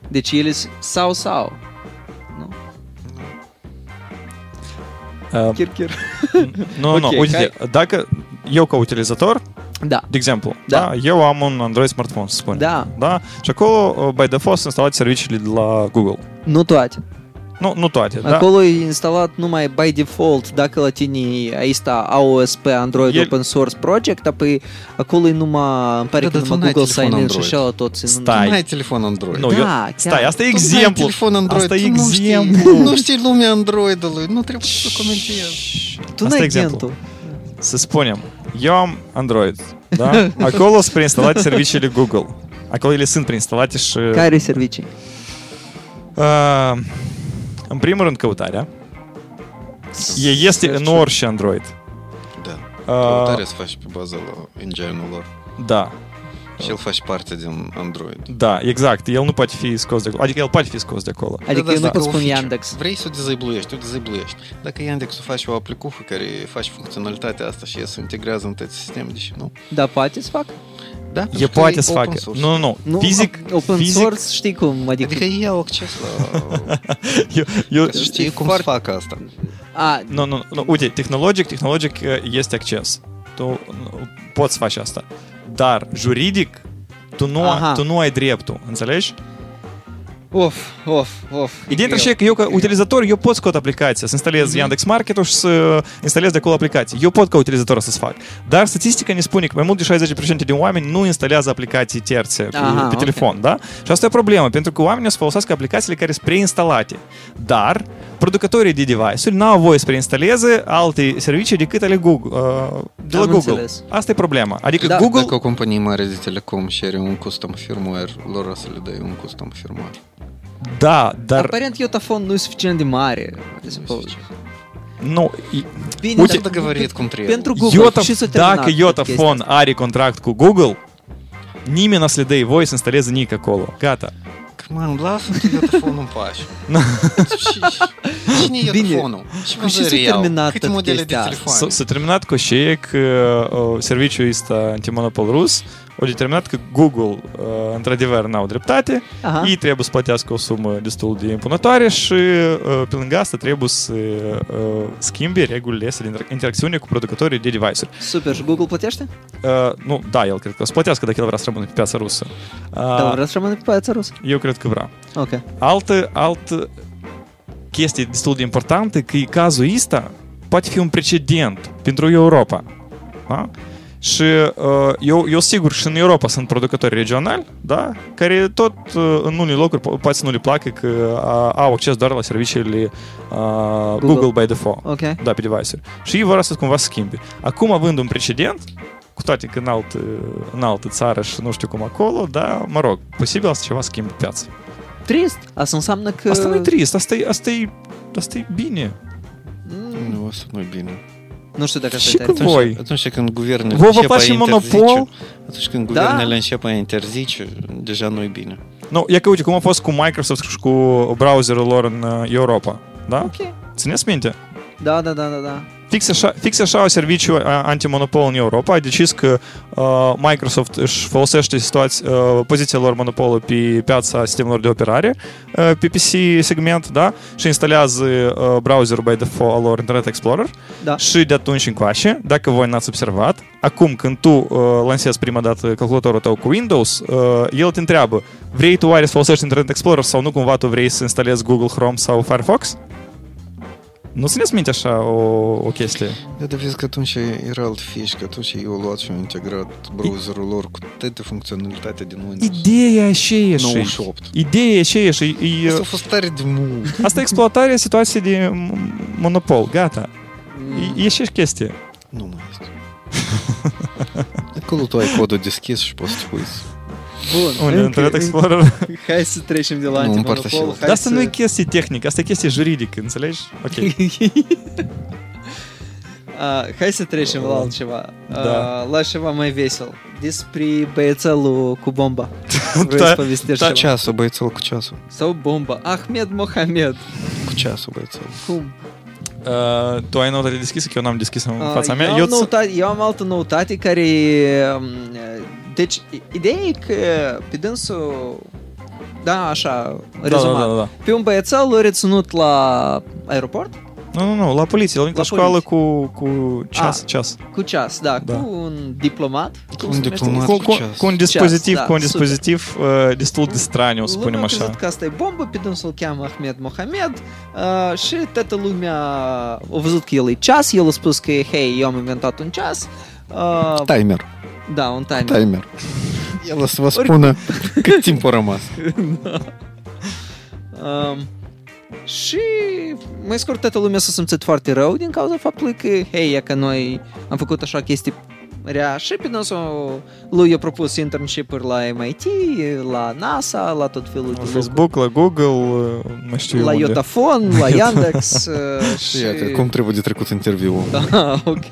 Deci ele sau sau. Nu? Uh, Chir, chir. nu, Ok, nu, uite, dacă eu ca utilizator, Da. de exemplu, Da. da. eu am un Android smartphone, să spunem. Da. Da? Și acolo, uh, by default, sunt instalate serviciile de la Google. Nu toate. Nu, nu toate, da? Acolo e instalat numai by default dacă la tine aici sta AOSP Android El- Open Source Project, apoi acolo e numai, îmi pare Da, că dar tu numai n-ai Google telefon Sign In și Android. așa la tot se Stai. Tu nu ai telefon Android. Nu, Da, eu, chiar. stai, asta e Tu n-ai exemplu. telefon Android. Asta e tu nu știi, exemplu. nu știi lumea Androidului. Nu trebuie să comentezi. Tu Asta n-ai e exemplu. agentul. Să spunem, eu am Android, da? Acolo sunt preinstalate serviciile Google. Acolo ele sunt preinstalate și... Care servicii? Uh, în primul rând, căutarea. E, este în orice Android. Da. Uh, Căutarea să faci pe bază la engine-ul lor. Da, Și el faci parte din Android. da, exact. El nu poate fi scos de acolo. Adică el poate fi scos de acolo. Adică Da, eu da, nu pot da, o spun feature. Yandex. Vrei să o dezabluiești, o dezabluiești. Dacă Yandex-ul face o aplicuhă care face funcționalitatea asta și ea se integrează în tot sistemul, deși nu. Da, poate să fac? Da, E pentru că poate să open facă. source. Nu, nu, nu. Nu, Fizic, open fizic, source, știi cum, adică... Adică ei au acces la... eu, eu, Ca să știi cum foarte- să facă asta. A, Nu, nu, nu, uite, tehnologic, tehnologic uh, este acces. Tu uh, poți să faci asta. Dar juridic, tu nu, Aha. tu nu ai dreptul, înțelegi? of, of, of. Ideea între că eu ca utilizator, eu pot scot aplicația, să instalez Yandex Market și să instalez de acolo aplicații. Eu pot ca utilizator să-ți fac. Dar statistica ne spune că mai mult de 60% din oameni nu instalează aplicații terțe pe, Aha, pe ok. telefon, da? Și asta e o problemă, pentru că oamenii o să folosească aplicațiile care sunt preinstalate. Dar producătorii de device-uri n-au voie să preinstaleze alte servicii decât ale Google, uh, de la Am Google. înțeles. Asta e problema. Adică Da. Google... Dacă o companie mare de telecom și are un custom firmware, lor o să le dai un custom firmware. Da, dar Aparent Iotafon nu e suficient de mare. I suppose. nu... e- Bine, Uite- dar dogovorit cum trebuie. pentru Google Iota, și s-a terminat dacă tot Iotafon chestia are contract cu Google, nimeni să le dă voie să instaleze nic acolo. Gata. Man, lasă telefonul în pași. Și- Cine e Bine. telefonul? Ce vânzări au? terminat Câte modele de telefoane? S- S-a terminat cu și că uh, serviciul ăsta antimonopol rus a determinat că Google, uh, într-adevăr, n-au dreptate, Aha. ei trebuie să plătească o sumă destul de impunătoare și uh, pe lângă asta trebuie să uh, schimbe regulile astea de inter- interacțiune cu producătorii de device-uri. Super, și Google plătește? Uh, nu, da, el cred că o să plătească dacă el vrea să rămână pe piața rusă. Uh, Da, vreau să rămână pe piața rusă. eu cred că vrea. Ok. Altă, altă chestie destul de importantă, că cazul ăsta poate fi un precedent pentru Europa. Da? Și uh, eu, eu sigur și în Europa sunt producători regionali, da? care tot uh, în unele locuri po- poate să nu le placă că uh, au acces doar la serviciile uh, Google. Google by default. Ok. Da, pe device Și ei vor să cumva să schimbe. Acum, având un precedent, cu toate că în altă, în altă țară și nu știu cum acolo, da, mă rog, posibil asta ceva schimbă piața. Trist. Asta înseamnă că... Asta nu e trist, asta e, asta e, asta e bine. Mm, Nu, asta nu e bine. Nu știu dacă asta Și e tare. cu voi. Atunci, atunci când guvernele Vă vă încep a face interzice- monopol? Atunci când Da. guvernele încep a interzice, deja nu e bine. Nu, e că uite cum a fost cu Microsoft și cu browserul lor în uh, Europa. Da? Ok. Țineți minte? Da, da, da, da, da. Fix așa, fix așa un serviciu uh, antimonopol în Europa a decis că uh, Microsoft își folosește situația, uh, poziția lor monopolă pe piața sistemelor de operare, uh, pe PC segment, da? Și instalează uh, browserul by default al lor Internet Explorer Da. și de atunci încoace, dacă voi n-ați observat, acum când tu uh, lansezi prima dată calculatorul tău cu Windows, uh, el te întreabă, vrei tu oare să folosești Internet Explorer sau nu cumva tu vrei să instalezi Google Chrome sau Firefox? Nu țineți minte așa o, o chestie? Da, dar vezi că atunci era alt fiș, că atunci eu au luat și au integrat browserul lor cu toate funcționalitatea din Windows. Ideea e aceeași. 98. Ideea e aceeași. E, Asta a fost tare de mult. asta e exploatarea situației de m- monopol. Gata. E, e aceeași chestie. Nu mai este. Acolo tu ai codul deschis și poți să te uiți. Bun, Unde? încă- Internet Explorer? Hai să trecem de la Nu, antimonopol. împărtășesc. hai Dar asta să- nu e chestie tehnică, asta e chestie juridică, înțelegi? Ok. Uh, hai să trecem la altceva. Uh, Da. La ceva mai vesel. Despre băiețelul cu bomba. Vrei Da, să povestești da. Cu ceva? ceasul, băiețel, cu ceasul. Sau bomba. Ahmed Mohamed. Cu ceasul, băiețel. Cum? Uh, tu ai de deschisă, că eu n-am deschis în Uh, fața mea. eu, am Eu ți- noutate, eu am altă noutate care... um, Deci, ideea e că pe dânsul... Da, așa, da, rezumat. da, da, da. Pe un băiețel l-a reținut la aeroport Nu, nu, nu, la poliție, l-a venit la, La școală poliție. cu, cu ceas, Ah. ceas. cu ceas, da, Da. cu un diplomat. Cum un se numește? diplomat. Cu, cu cu, ceas. cu un dispozitiv, Ceas, cu un da, dispozitiv uh, destul de straniu, să spunem Lumea a așa. crezut că asta e bombă, pe dânsul îl cheamă Ahmed Mohamed uh, și toată lumea a văzut că el e ceas, el a spus că, hei, eu am inventat un ceas. Uh, Timer. Da, un timer. Timer. El o să vă spună cât timp a rămas. Um, și mai scurt, toată lumea s-a simțit foarte rău din cauza faptului că, hei, e că noi am făcut așa chestii rea și pe dânsul lui i-a propus internship-uri la MIT, la NASA, la tot felul de La lucruri. Facebook, la Google, uh, nu știu La unde. Iotafon, la Yandex uh, Și iată, cum trebuie de trecut interviul. Da, ok.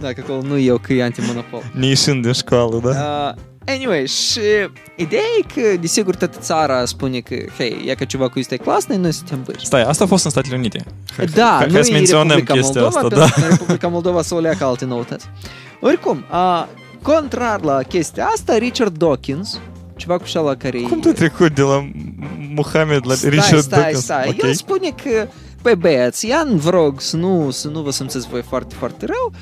Da, că acolo nu eu că e antimonopol. Ne ieșind din școală, da? Uh, anyway, și ideea e că, desigur, toată țara spune că, hei, e că ceva cu este clasă, noi suntem băși. Stai, asta a fost în Statele Unite. Hai, Da, hai, nu hai să e menționăm Republica chestia Moldova, asta, pentru da. că Republica Moldova să o leacă alte noutăți. Oricum, uh, contrar la chestia asta, Richard Dawkins, ceva cu șala care e- Cum tu trecut de la Mohamed la stai, Richard stai, Dawkins? stai. Ok. El spune că Păi băieți, Ian, vă rog să nu, să nu vă simțiți voi foarte, foarte rău.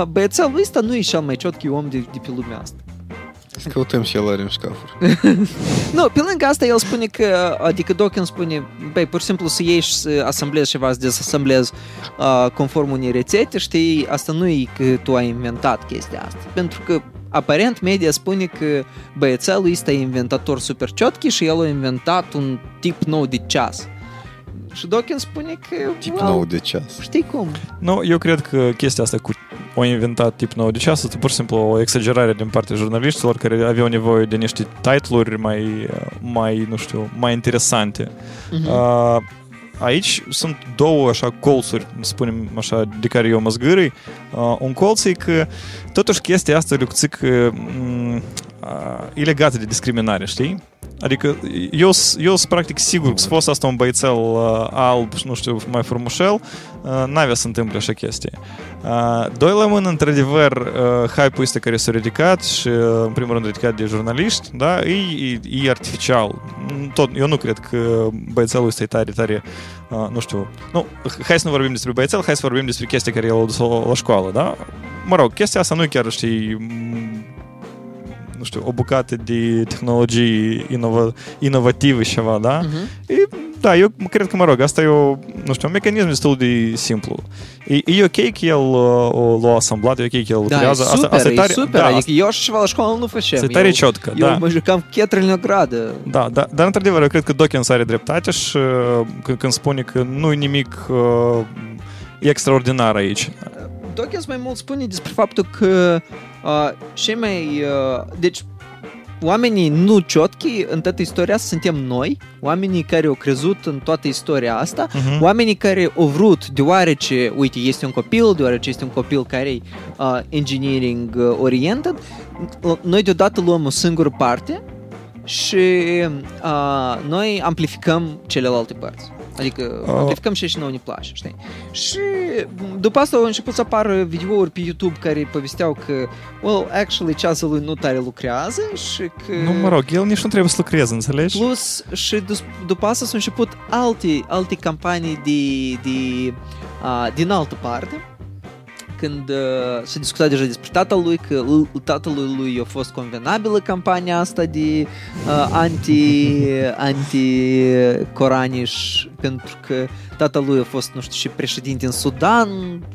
Uh, Băiețelul ăsta nu e cel mai ciotchi om de, de pe lumea asta. Să căutăm și el are în șcafuri. Nu, pe lângă asta el spune că, adică Dawkins spune, băi, pur și simplu să iei și să asamblezi ceva, să dezasamblezi uh, conform unei rețete, știi, asta nu e că tu ai inventat chestia asta. Pentru că aparent media spune că băiețelul ăsta e inventator super ciotchi și el a inventat un tip nou de ceas. Și Dawkins spune că, Tip well, nou de ceas. știi cum? Nu, eu cred că chestia asta cu o inventat tip nou de ceas este pur și simplu o exagerare din partea jurnaliștilor care aveau nevoie de niște titluri mai, mai nu știu, mai interesante. Mhm. Uh, aici sunt două așa colțuri, spunem așa, de care eu mă zgârâi. Uh, un colț e că totuși chestia asta le țic uh, e legată de discriminare, știi? Adică eu, s- eu sunt practic sigur că s fost asta un băiețel uh, alb, nu știu, mai frumușel, uh, n-avea să întâmple așa chestie. Uh, doi la mână, într-adevăr, uh, hype-ul este care s-a ridicat și, uh, în primul rând, ridicat de jurnaliști, da, e, e, e artificial. Tot, eu nu cred că băiețelul este tare, tare, uh, nu știu, nu, hai să nu vorbim despre băiețel, hai să vorbim despre chestia care el a dus la, la școală, da? Mă rog, chestia asta nu e chiar, știi, m, nu știu, o bucată de tehnologii inova, inovative și ceva, da? Mhm. E, da, eu cred că, mă rog, asta e o, nu știu, un mecanism destul de simplu. E, e ok că el uh, o l-a asamblat, e ok că el Da, e lucrează. super, asta, asta e tare, super, da, adică eu așa ceva la școală nu făceam. asta e tare eu, ciotcă, eu da. mă jucam Catherine gradă. Da, da, dar într-adevăr, eu cred că Dawkins are dreptate și uh, când, când spune că nu e nimic uh, extraordinar aici. Dawkins mai mult spune despre faptul că uh, cei mai... Uh, deci, oamenii nu ciotchi în toată istoria asta suntem noi, oamenii care au crezut în toată istoria asta, Mhm. oamenii care au vrut, deoarece, uite, este un copil, deoarece este un copil care e uh, engineering uh, oriented, noi deodată luăm o singură parte și uh, noi amplificăm celelalte părți. Adică Oh. amplificăm și și nouă ne place, știi? Și după asta au început să apară videouri pe YouTube care povesteau că, well, actually, ceasul lui nu tare lucrează și că... Nu, mă rog, el nici nu trebuie să lucreze, înțelegi? Plus, și dus- după asta s-au început alte, alte campanii de, de, uh, din altă parte. Când uh, s-a discutat deja despre tatălui, că l- tatălui lui a fost convenabilă campania asta de uh, anti, anti-coraniș, pentru că tatălui a fost, nu știu, și președinte în Sudan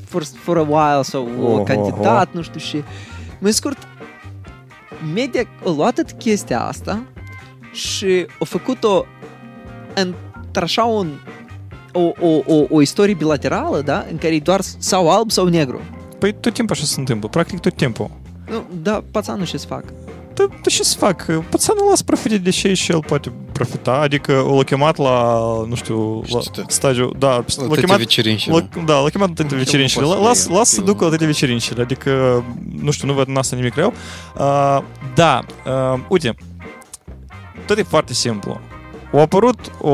for, for a while sau Oho, oh, candidat, nu știu, și. Mai scurt, media a luat chestia asta și a făcut-o într-așa un o, o, o, o istorie bilaterală, da? În care e doar sau alb sau negru. Păi tot timpul așa se întâmplă, practic tot timpul. Nu, da, pațanul ce să fac? Da, da ce să fac? Pățanul ăla să profite de ce și el poate profita, adică l-a chemat la, nu știu, la Știu. stagiu, da, l-a La toate chemat, vecerinșile. l-a, da, l-a chemat la toate vecerinșile, poate să las, fie las să un- ducă la toate vecerinșile, adică, nu știu, nu văd în asta nimic rău. Uh, da, uh, uite, tot e foarte simplu. A apărut o,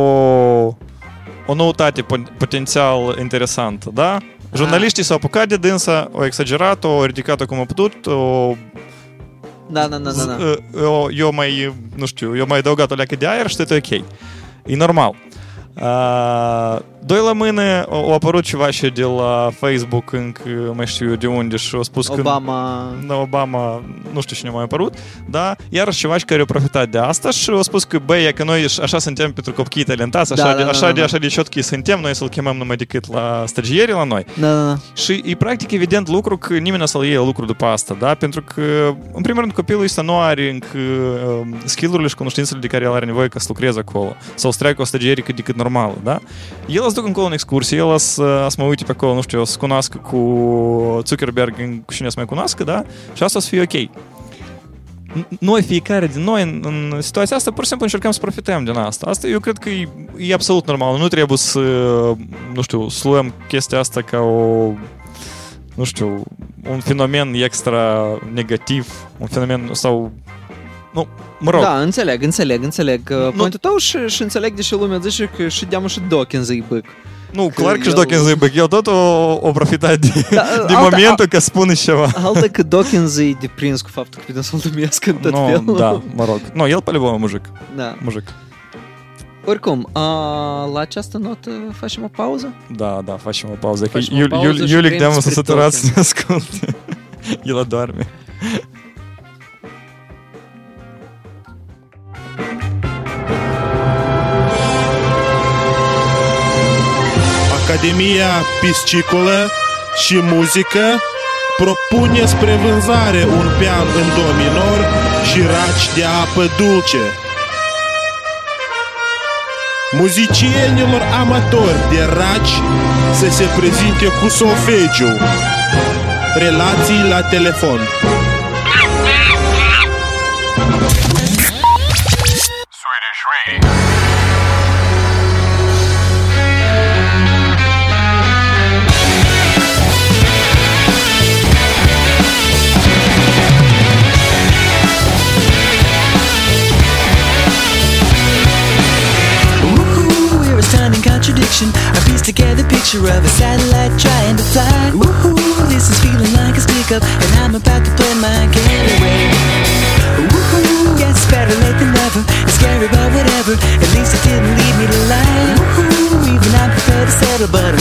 pot- potențial interesantă, da? Jurnaliștii s-au apucat de dânsa, au exagerat, au ridicat-o cum au putut, au Da, da, da, da, da. Eu, eu mai, nu știu, eu mai adăugat o leacă de aer și tot e ok. E normal. Uh, doi la mână au apărut ceva și de la Facebook, încă mai știu eu de unde și au spus că Obama... da, Obama, nu știu cine mai a apărut, da, iarăși ceva și care au profitat de asta și au spus că, băi, e că noi așa suntem pentru copii talentați, așa, Da, de, da, așa, da, de, da. așa de ciotchi suntem, noi să-l chemăm numai decât la stagieri la noi. Da, da, da. Și e practic evident lucru că nimeni nu o să-l iei lucru după asta, da? Pentru că, în primul rând, copilul ăsta nu are încă uh, skill-urile și cunoștințele de care el are nevoie ca să lucreze acolo. Sau să treacă o stagiere cât de cât normală, da? El o să ducă încolo în excursie, el o să, o să mă uite pe acolo, nu știu, o să cunoască cu Zuckerberg, cu cine să mai cunoască, da? Și asta o să fie ok. N- Noi, fiecare din noi, în, în situația asta, pur și simplu încercăm să profităm din asta. Asta eu cred că e, e absolut normal. Nu trebuie să, nu știu, să luăm chestia asta ca o nu știu, un fenomen extra negativ, un fenomen sau nu, mă rog, Da, înțeleg, înțeleg, înțeleg. Nu- Nu... Pointul tău și, și înțeleg de ce lumea zice că și deamă și Dawkins e băc. nu, că clar că și el- Dawkins îi băc, eu tot o, o profitat de, Da, de alta- momentul că spune ceva. Altă că Dawkins e deprins cu faptul că vine să-l numesc în tot Nu, felul. da, mă rog. Nu, el pe muzic, da. muzic. Oricum, a, la această notă facem o pauză? Da, da, facem o pauză. Că Facem o Iul, pauză Iul, și Iulic venim de-am să spre săturat să Dawkins. ne asculte. El adorme. Academia Piscicolă și Muzică propune spre vânzare un pian în do minor și raci de apă dulce. Muzicienilor amatori de raci să se prezinte cu solfegiu. Relații la telefon. Contradiction. I piece together a picture of a satellite trying to fly. Woohoo, this is feeling like a stick up, and I'm about to play my game away. Woohoo, yes, better late than never. It's scary, but whatever. At least it didn't lead me to lie. Woohoo, even I'm prepared to settle, but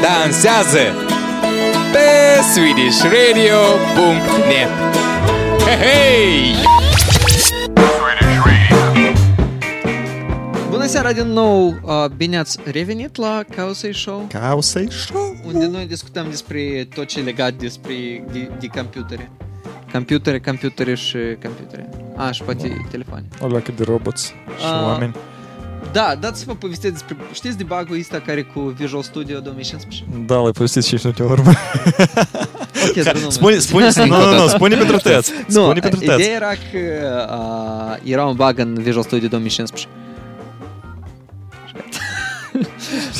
dansează pe swedishradio.net Hei, hei! Bună seara din nou! Uh, bine ați revenit la Causei Show! Causei Show! Unde noi discutăm despre tot ce e legat despre, de, de computere. Computere, computere și computere. A, și poate da. telefoane. O leacă de roboți și A, oameni. Da, dați să vă povestesc despre... Știți debug-ul ăsta care cu Visual Studio 2016? Da, l-ai povestit și nu te urmă. Spune, spune, nu, nu, nu, spune pentru tăți. Nu, spune pentru uh, tăți. ideea era că uh, era un bug în Visual Studio 2016.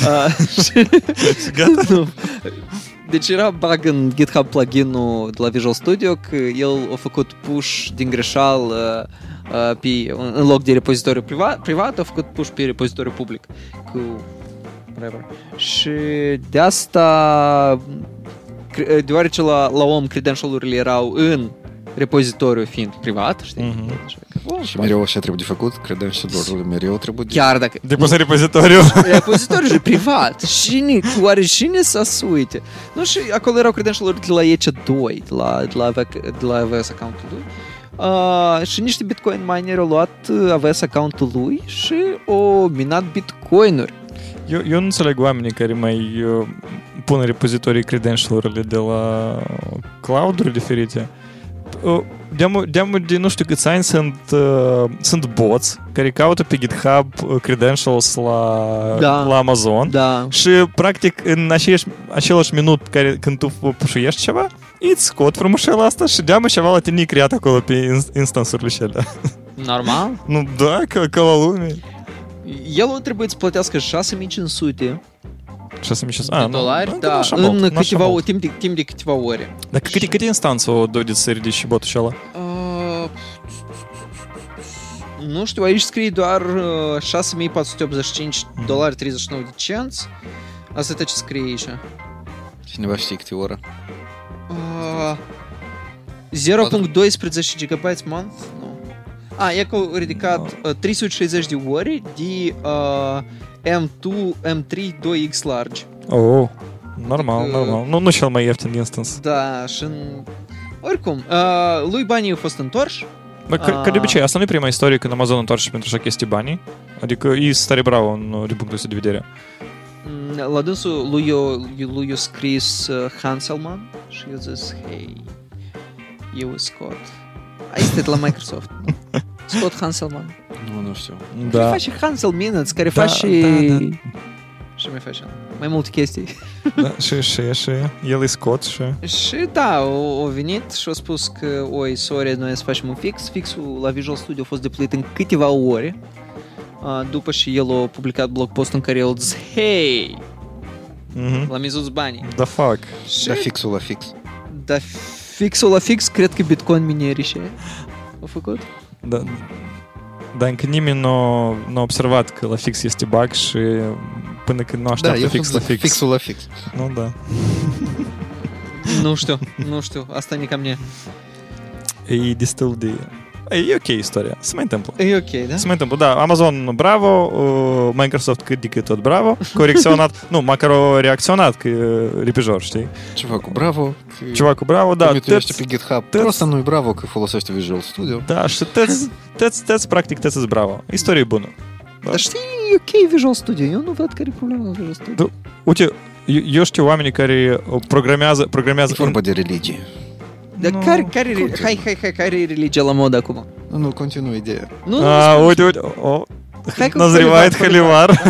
Uh, Gata? nu. Deci era bug în GitHub plugin-ul de la Visual Studio că el a făcut push din greșeală pe, în loc de repozitoriu privat, privat a făcut push pe repozitoriu public cu whatever. Și de asta cre- deoarece la, la om credentialurile erau în repozitoriu fiind privat, știi? Mhm. Așa că, oh, Și mereu așa trebuie de făcut, credeam și lor mereu trebuie de... Chiar dacă Depus în repozitoriu. repozitoriu e privat. Cine, oare cine să se uite? Nu, și acolo erau credentialuri de la EC2, de la, de la, AV- de la AWS accountul lui. Uh, și niște bitcoin mineri au luat uh, AWS accountul lui și au minat bitcoinuri. Eu, eu nu înțeleg oamenii care mai uh, pun în repozitorii credentialurile de la cloud-uri diferite. Uh, De-amul, de-amul de nu știu câți ani sunt, uh, sunt bots care caută pe GitHub uh, credentials la, Da. la Amazon Da. și practic în aceeași, același minut care, când tu pușuiești ceva, îți scot frumușel asta și deamă ceva la tine e creat acolo pe ins- instansurile și alea. Normal. Nu, da, ca, ca la lume. El o trebuie să plătească 6500 6.600 de dolari, da, așa în mult, nu așa câteva, mult. timp, de, timp de câteva ore. Dar câte, câte instanțe o dovedeți să ridici botul și ăla? Uh, nu știu, aici scrie doar uh, 6485 dolari 39 de cenți. Asta e ce scrie aici. Cineva știe câte oră? Uh, 0.12 GB month? Nu. A, e că au ridicat uh, 360 de ore de uh, M2, M3 2X large. Oh, normal, Că- normal. Nu, nu cel mai ieftin instance. Da, și în... Oricum, uh, lui banii au fost întorși. Dar ca, ca de obicei, asta nu e prima istorie când Amazon întoarce pentru așa chestii banii. Adică e stare bravo în, din punctul ăsta de vedere. Mm, La dânsul lui eu, lui eu scris uh, Hanselman și eu zis, hei, eu Scott. Ai este de la Microsoft. nu? Scott Hanselman. Nu, nu știu. Da. Care face Hansel Minutes, care Da, face... da, da. Și mai face mai multe chestii. Da, și, și, și el e scot și... și da, au, au venit și au spus că, oi, sorry, noi să facem un fix. Fixul la Visual Studio a fost deployed în câteva ore. Uh, după și el a publicat blog post în care el zis, hei, Mhm. l-am izut banii. Da, fuck. Și Da, fixul la fix. Da, fixul la fix, cred că Bitcoin minerii și au făcut. Da, dar încă nimeni nu, nu a observat că la fix este bug și până când nu Da, așteaptă eu fix la fix. Fixul la fix. Nu, da. Nu știu, nu știu, asta nici cam ne. E destul de... E, e ok istoria. Se mai întâmplă. E ok, da? Se mai întâmplă, da. Amazon, bravo, uh, Microsoft cât de cât tot bravo, corecționat, nu, măcar o reacționat că e repijor, știi? Ceva cu Bravo. că Ceva cu bravo, da, Trimitește tăți, pe GitHub. tăți- Просто nu-i Bravo că folosește Visual Studio. da, și tăți, tăți, tăți, practic, tăți bravo. Istorie bună. Dar știi, e ok Visual Studio, eu nu văd care e problema la Visual Studio. Uite, eu, eu știu oamenii care uh, programează, programează E vorba de religie. Dar Nu, care, care, continuă. hai, hai, hai, care e religia la mod acum? Nu, nu, continui ideea. Nu, nu, A, uite, uite, o, Hai cu назревает Холивар.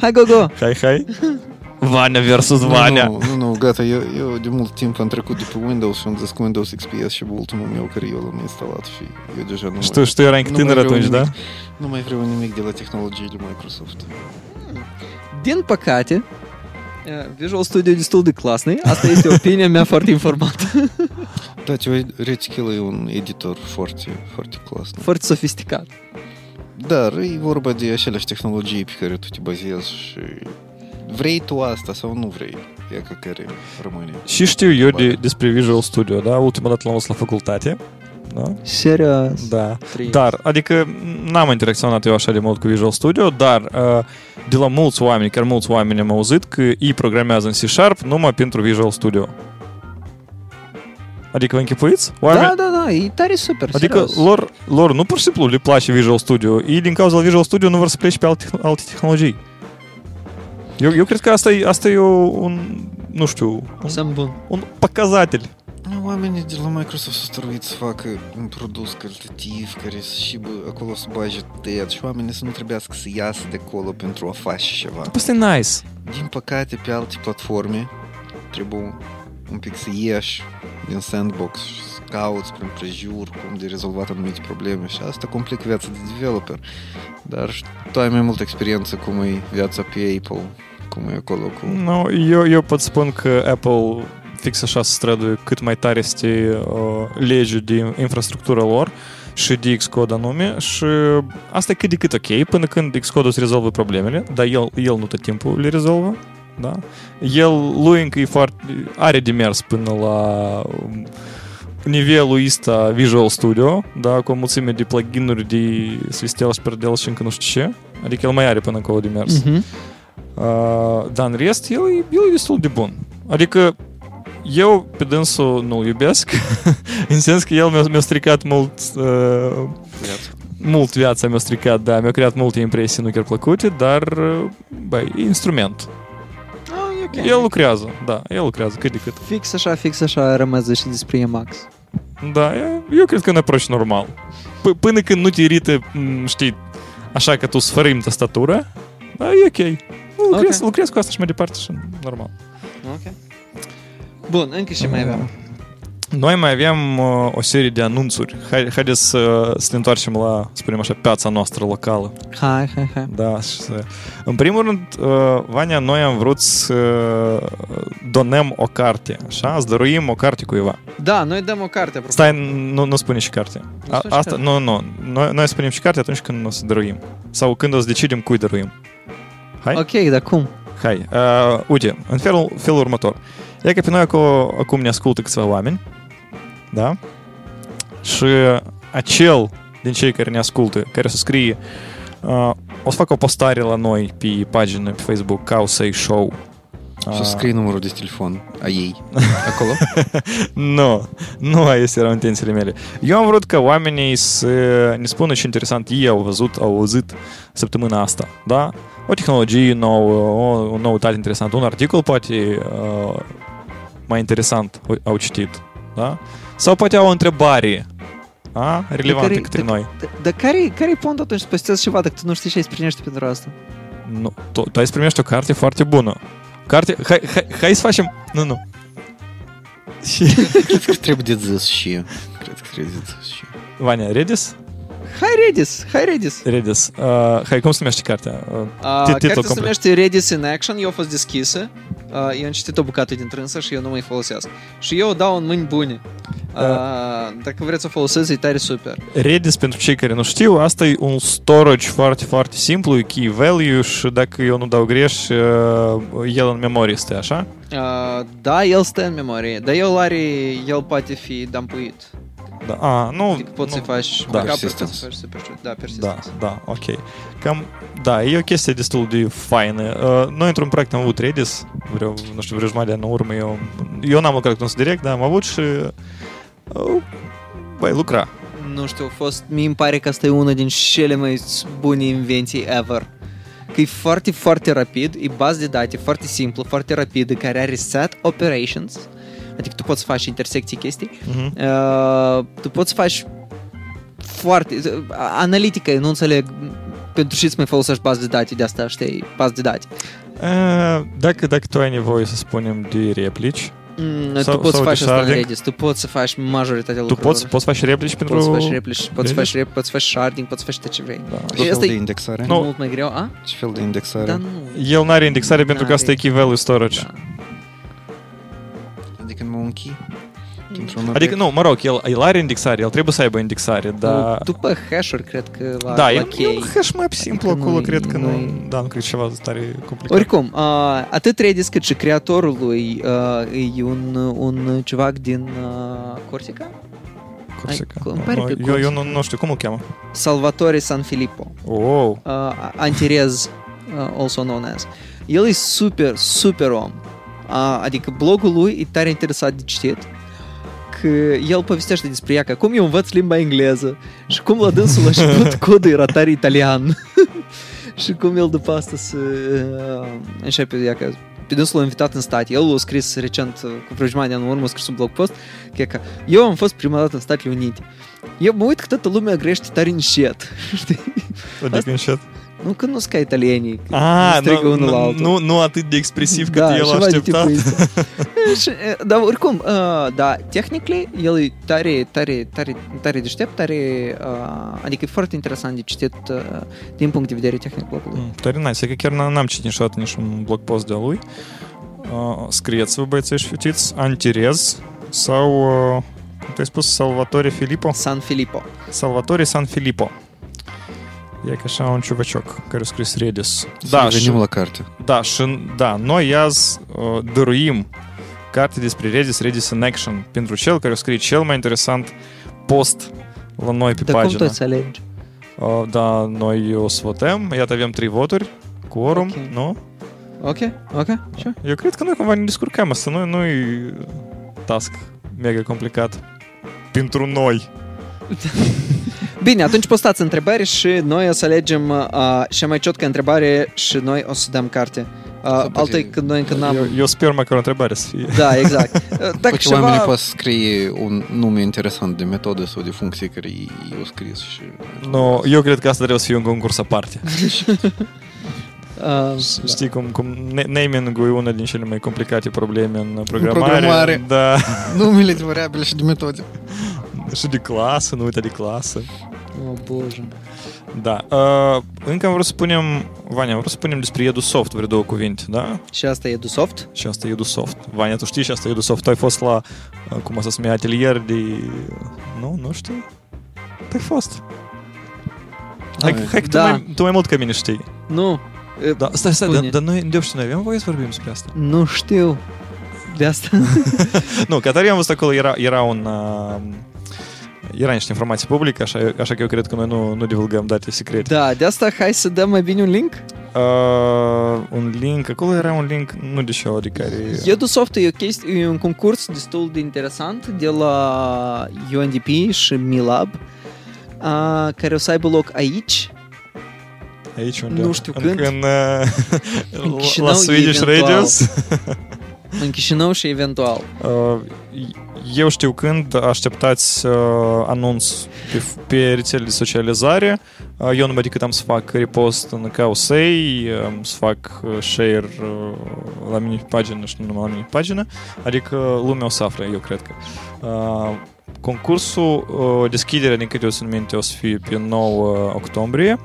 Hai, go, go! Hai, hai. Vania versus Vania. Nu, nu, nu, gata, eu, eu de mult timp am trecut de pe Windows și am zis că Windows XP și ultimul meu care eu l-am instalat și eu deja nu Și mai, tu erai tânăr atunci, da? nu mai vreau nimic de la tehnologiile Microsoft. Din păcate, eh, Visual Studio destul de clas, nu Asta este opinia mea foarte informată. Da, Retichel e un editor foarte, foarte clas. Foarte sofisticat. Dar e vorba de aceleași tehnologii pe care tu te bazezi și vrei tu asta sau nu vrei, e ca care rămâne. Și știu eu de, despre Visual Studio, da? Ultima dată l-am la facultate. Da? Serios. Da. Trist. Dar, adică n-am interacționat eu așa de mult cu Visual Studio, dar uh, de la mulți oameni, chiar mulți oameni am auzit că ei programează în C-Sharp numai pentru Visual Studio. Adică vă închipuiți? Oameni, Da, da, da, e tare super, Adică serios. lor, lor nu pur și simplu le place Visual Studio, ei din cauza la Visual Studio nu vor să plece pe alte, alte tehnologii. Eu, eu cred că asta e, asta e o, un, nu știu, un, Semn bun. un показатель. nu, Oamenii de la Microsoft s-au stăruit să facă un produs calitativ care să și bă, acolo să bage tăiat și oamenii să nu trebuiască să iasă de acolo pentru a face ceva. Asta e nice. Din păcate, pe alte platforme trebuie un pic să ieși din sandbox și să cauți prin prejur cum de rezolvat anumite probleme și asta complică viața de developer. Dar și tu ai mai multă experiență cum e viața pe Apple, cum e acolo cu... Nu, eu, eu pot spun că Apple fix așa se străduie cât mai tare să te uh, lege de infrastructura lor și de Xcode anume și asta e cât de cât ok până când Xcode îți rezolvă problemele, dar el, el nu tot timpul le rezolvă. Da? El, lui încă e foarte, are de mers până la um, nivelul ăsta Visual Studio, da, cu o mulțime de plugin-uri de svistel și perdel și încă nu știu ce. Adică el mai are până acolo de mers. Mhm. Uh, dar în rest, el, e- el e destul de bun. Adică eu pe dânsul nu iubesc, în sens că el mi-a, mi-a stricat mult uh, Viața. mult viața mi-a stricat, da, mi-a creat multe impresii nu chiar plăcute, dar, uh, băi, e instrument. Ah, e ok. El lucrează, da, el lucrează cât de cât. Fix așa, fix așa rămâne și despre Emacs. Da, eu, eu cred că e un approach normal. P- până când nu te irită, m, știi, așa că tu sfărâim tastatura, da, e ok. Lucrez, Ok. lucrez cu asta și mai departe și normal. Ok. Bun, încă și mai avem. Noi mai avem uh, o serie de anunțuri. Hai, haideți să, să ne întoarcem la, să spunem așa, piața noastră locală. Hai, hai, hai. Da, și să... În primul rând, uh, Vania, noi am vrut să donăm o carte, așa? Să dăruim o carte cuiva. Da, noi dăm o carte, apropo. Stai, nu, nu spune și carte. Nu A, spune și asta, carte. nu, nu. Noi, noi spunem și carte atunci când o să dăruim. Sau când o să decidem cui dăruim. Hai? Ok, dar cum? Hai, uh, uite, în felul, felul următor. E Jag kan ako ако мне скултык с вами, да, ши ачел динчей корня скулты, коряса скрии, осфако постарила ной пи паджины в Facebook кауса и шоу. Со скрином вроде телефон, а ей. Аколо? Но, ну, а если равен тень селемели. Йом врудка вамени с э, не спунуч интересант ел вазут аузит септемына аста, да? O tehnologii nou, o, un nou talt interesant, un articol poate uh, mai interesant au- au citit, da? Sau poate au o întrebare a? relevantă care- către de- noi. Dar da, care, care-i point atunci să postezi ceva dacă tu nu știi ce ai sprinește pentru asta? Nu, tu, tu ai să primești o carte foarte bună. Carte, hai, hai, hai să facem... Nu, nu. Și, Cred că trebuie de zis și. Cred că trebuie de zis și. Vania, Redis? Hai Redis, hai Redis. Redis. Uh, hai, cum se numește cartea? Uh, Uh, titlul cartea se complet. numește Redis in Action, eu a fost deschisă, uh, eu am citit o bucată din trânsă și eu nu mai folosesc. Și eu o dau în mâini bune. Uh, dacă vreți să o folosesc, e tare super. Redis, pentru cei care nu știu, asta e un storage foarte, foarte simplu, e key value și dacă eu nu dau greș, uh, el în memorie stă, așa? Uh, da, el stă în memorie, dar el are, el poate fi dampuit. Da. A, nu, Adică poți nu, să faci da. backup Persistence. poți să faci super short. Da, Da, persistence. da, ok. Cam, da, e o chestie destul de faină. Uh, noi într-un proiect am avut Redis, vreo, nu știu, vreo jumătate de an în urmă, eu, eu n-am lucrat cu nostru direct, dar am avut și uh, băi, lucra. Nu știu, a fost, mi îmi pare că asta e una din cele mai bune invenții ever. Că e foarte, foarte rapid, e bază de date foarte simplu, foarte rapidă, care are set operations, adică tu poți să faci intersecții chestii, Mhm. uh, tu poți să faci foarte, analitică, nu înțeleg pentru ce să mai folosești bază de date de asta, știi, bază de date. Uh, dacă, dacă tu ai nevoie, să spunem, de replici, Mm, Sau- tu poți sau să faci de asta în sharding? Redis, tu poți să faci majoritatea tu lucrurilor. poți, poți face replici pentru... Poți să faci replici, poți să Redis? faci rep, poți să faci sharding, poți să faci tot ce vrei. Da. Ce Și fel asta de e indexare? Nu. mult mai greu, a? Ce fel de indexare? Dar nu. El n-are indexare pentru că asta e N-are. key value storage. Da. Adică numai un key? Într-un Adică, obiect? nu, mă rog, el, el are indexare, el trebuie să aibă indexare, dar... Nu, După hash-uri, cred că la, Da, la e, e chei. un hash mai simplu Adică acolo, nu-i- cred că nu... nu-i- Da, nu cred că ceva tare complicat. Oricum, uh, atât Redis cât și creatorul lui uh, e un, un civac din uh, Corsica? Corsica. Ai, îmi pare Nu, că eu, eu nu, Corsica. nu știu, cum îl cheamă? Salvatore San Filippo. Oh, uh, Antirez, uh, also known as. El e super, super om. Uh, adică blogul lui e tare interesat de citit că el povestește despre ea, că cum eu învăț limba engleză și cum la dânsul a știut codul era tare italian și cum el după asta să uh, începe ea că pe dânsul l-a invitat în stat. El a scris recent, uh, cu vreo jumătate de an în urmă, a scris un blog post, că, e că eu am fost prima dată în Statele Unite. Eu mă uit că toată lumea grește tare încet. Știi? adică încet. Nu, că nu sunt ca italienii. că A, strigă nu, unul la nu, altul. nu, nu atât de expresiv cât da, el a ceva de așteptat. tipul ăsta. Și, e, Dar oricum, uh, da, technically, el e tare, tare, tare, tare deștept, tare, uh, adică e foarte interesant de citit uh, din punct de vedere tehnic blogului. Mm, Tare nice. Eu chiar n-am citit niciodată niciun blog post de-a lui. Uh, scrieți vă băieții și fetiți Antirez sau, uh, cum te-ai spus, Salvatore Filippo? San Filippo. Salvatore San Filippo. E ca așa un ciuvăcioc care a scris Redis. Da, și, venim la carte. da, și da, noi azi uh, dăruim carte despre Redis, Redis in Action, pentru cel care a scris cel mai interesant post la noi pe Dar cum pagină. tu îți alegi? Uh, da, noi o să votăm. Iată, avem trei voturi. Quorum, Ok. nu? Ok, ok, sure. Eu cred că noi cumva ne descurcăm asta. Nu, nu e task mega complicat. Pentru noi. Bine, atunci postați întrebări și noi o să alegem uh, cea mai ciotcă întrebare și noi o să dăm carte. Uh, poate- altă e când noi încă n-am... Eu, eu sper măcar o întrebare să fie. Da, exact. Uh, Dacă Poate oamenii ceva... pot scrie un nume interesant de metodă sau de funcție care i-au scris și... No, eu cred că asta trebuie să fie un concurs aparte. Uh, Știi cum, cum na- naming-ul e una din cele mai complicate probleme în programare. programare. Da. Numele de variabile și de metode. și de clasă, nu uita de clasă. Oh, bože. Da. Uh, încă am vrut să spunem, Vania, am vrut să spunem despre EduSoft, vreo două cuvinte, da? Și asta e EduSoft? Și asta e EduSoft. Vania, tu știi și asta e EduSoft. Tu ai fost la, uh, cum o să spune, atelier de... Nu, nu știu. Tu ai fost. Hai, hai că Da. tu, mai, tu mai mult ca mine știi. Nu. Uh, Da, stai, stai, Spune. dar, dar noi, de obște, noi avem voie să vorbim despre asta. Nu știu. De asta. nu, Catarin am văzut acolo, era, era un... Uh, așa, așa că eu cred că noi nu, nu divulgăm date secrete. da, de asta hai să dăm mai bine un link. Uh, un link, acolo era un link, nu de show, de care... EduSoft e, o chestie, e un concurs destul de interesant de la UNDP și MILAB uh, care o să aibă loc aici Aici unde? Nu știu în, când. În, uh, În la Chișinău, Swedish eventual. Radios. în Chișinău și eventual. Uh, eu știu când așteptați uh, anunț pe, pe rețele de socializare. Uh, eu nu mai decât am să fac repost în Causei, am să fac uh, share uh, la mine pe pagină și nu numai la mine pe pagină. Adică lumea o să afle, eu cred că. Uh, concursul, uh, deschiderea, din câte eu sunt minte, o să fie pe 9 octombrie.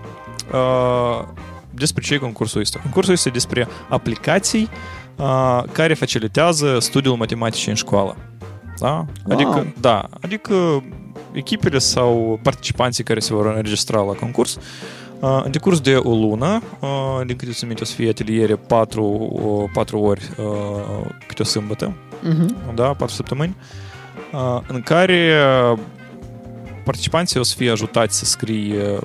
Uh, despre ce e concursul este? Concursul este despre aplicații uh, care facilitează studiul matematicii în școală. Da? Adică, da, adică echipele sau participanții care se vor înregistra la concurs uh, în decurs de o lună, uh, din câte țin minte, o să fie ateliere 4, 4 ori uh, câte o sâmbătă, Mhm. da, 4 săptămâni, uh, în care uh, participanții o să fie ajutați să scrie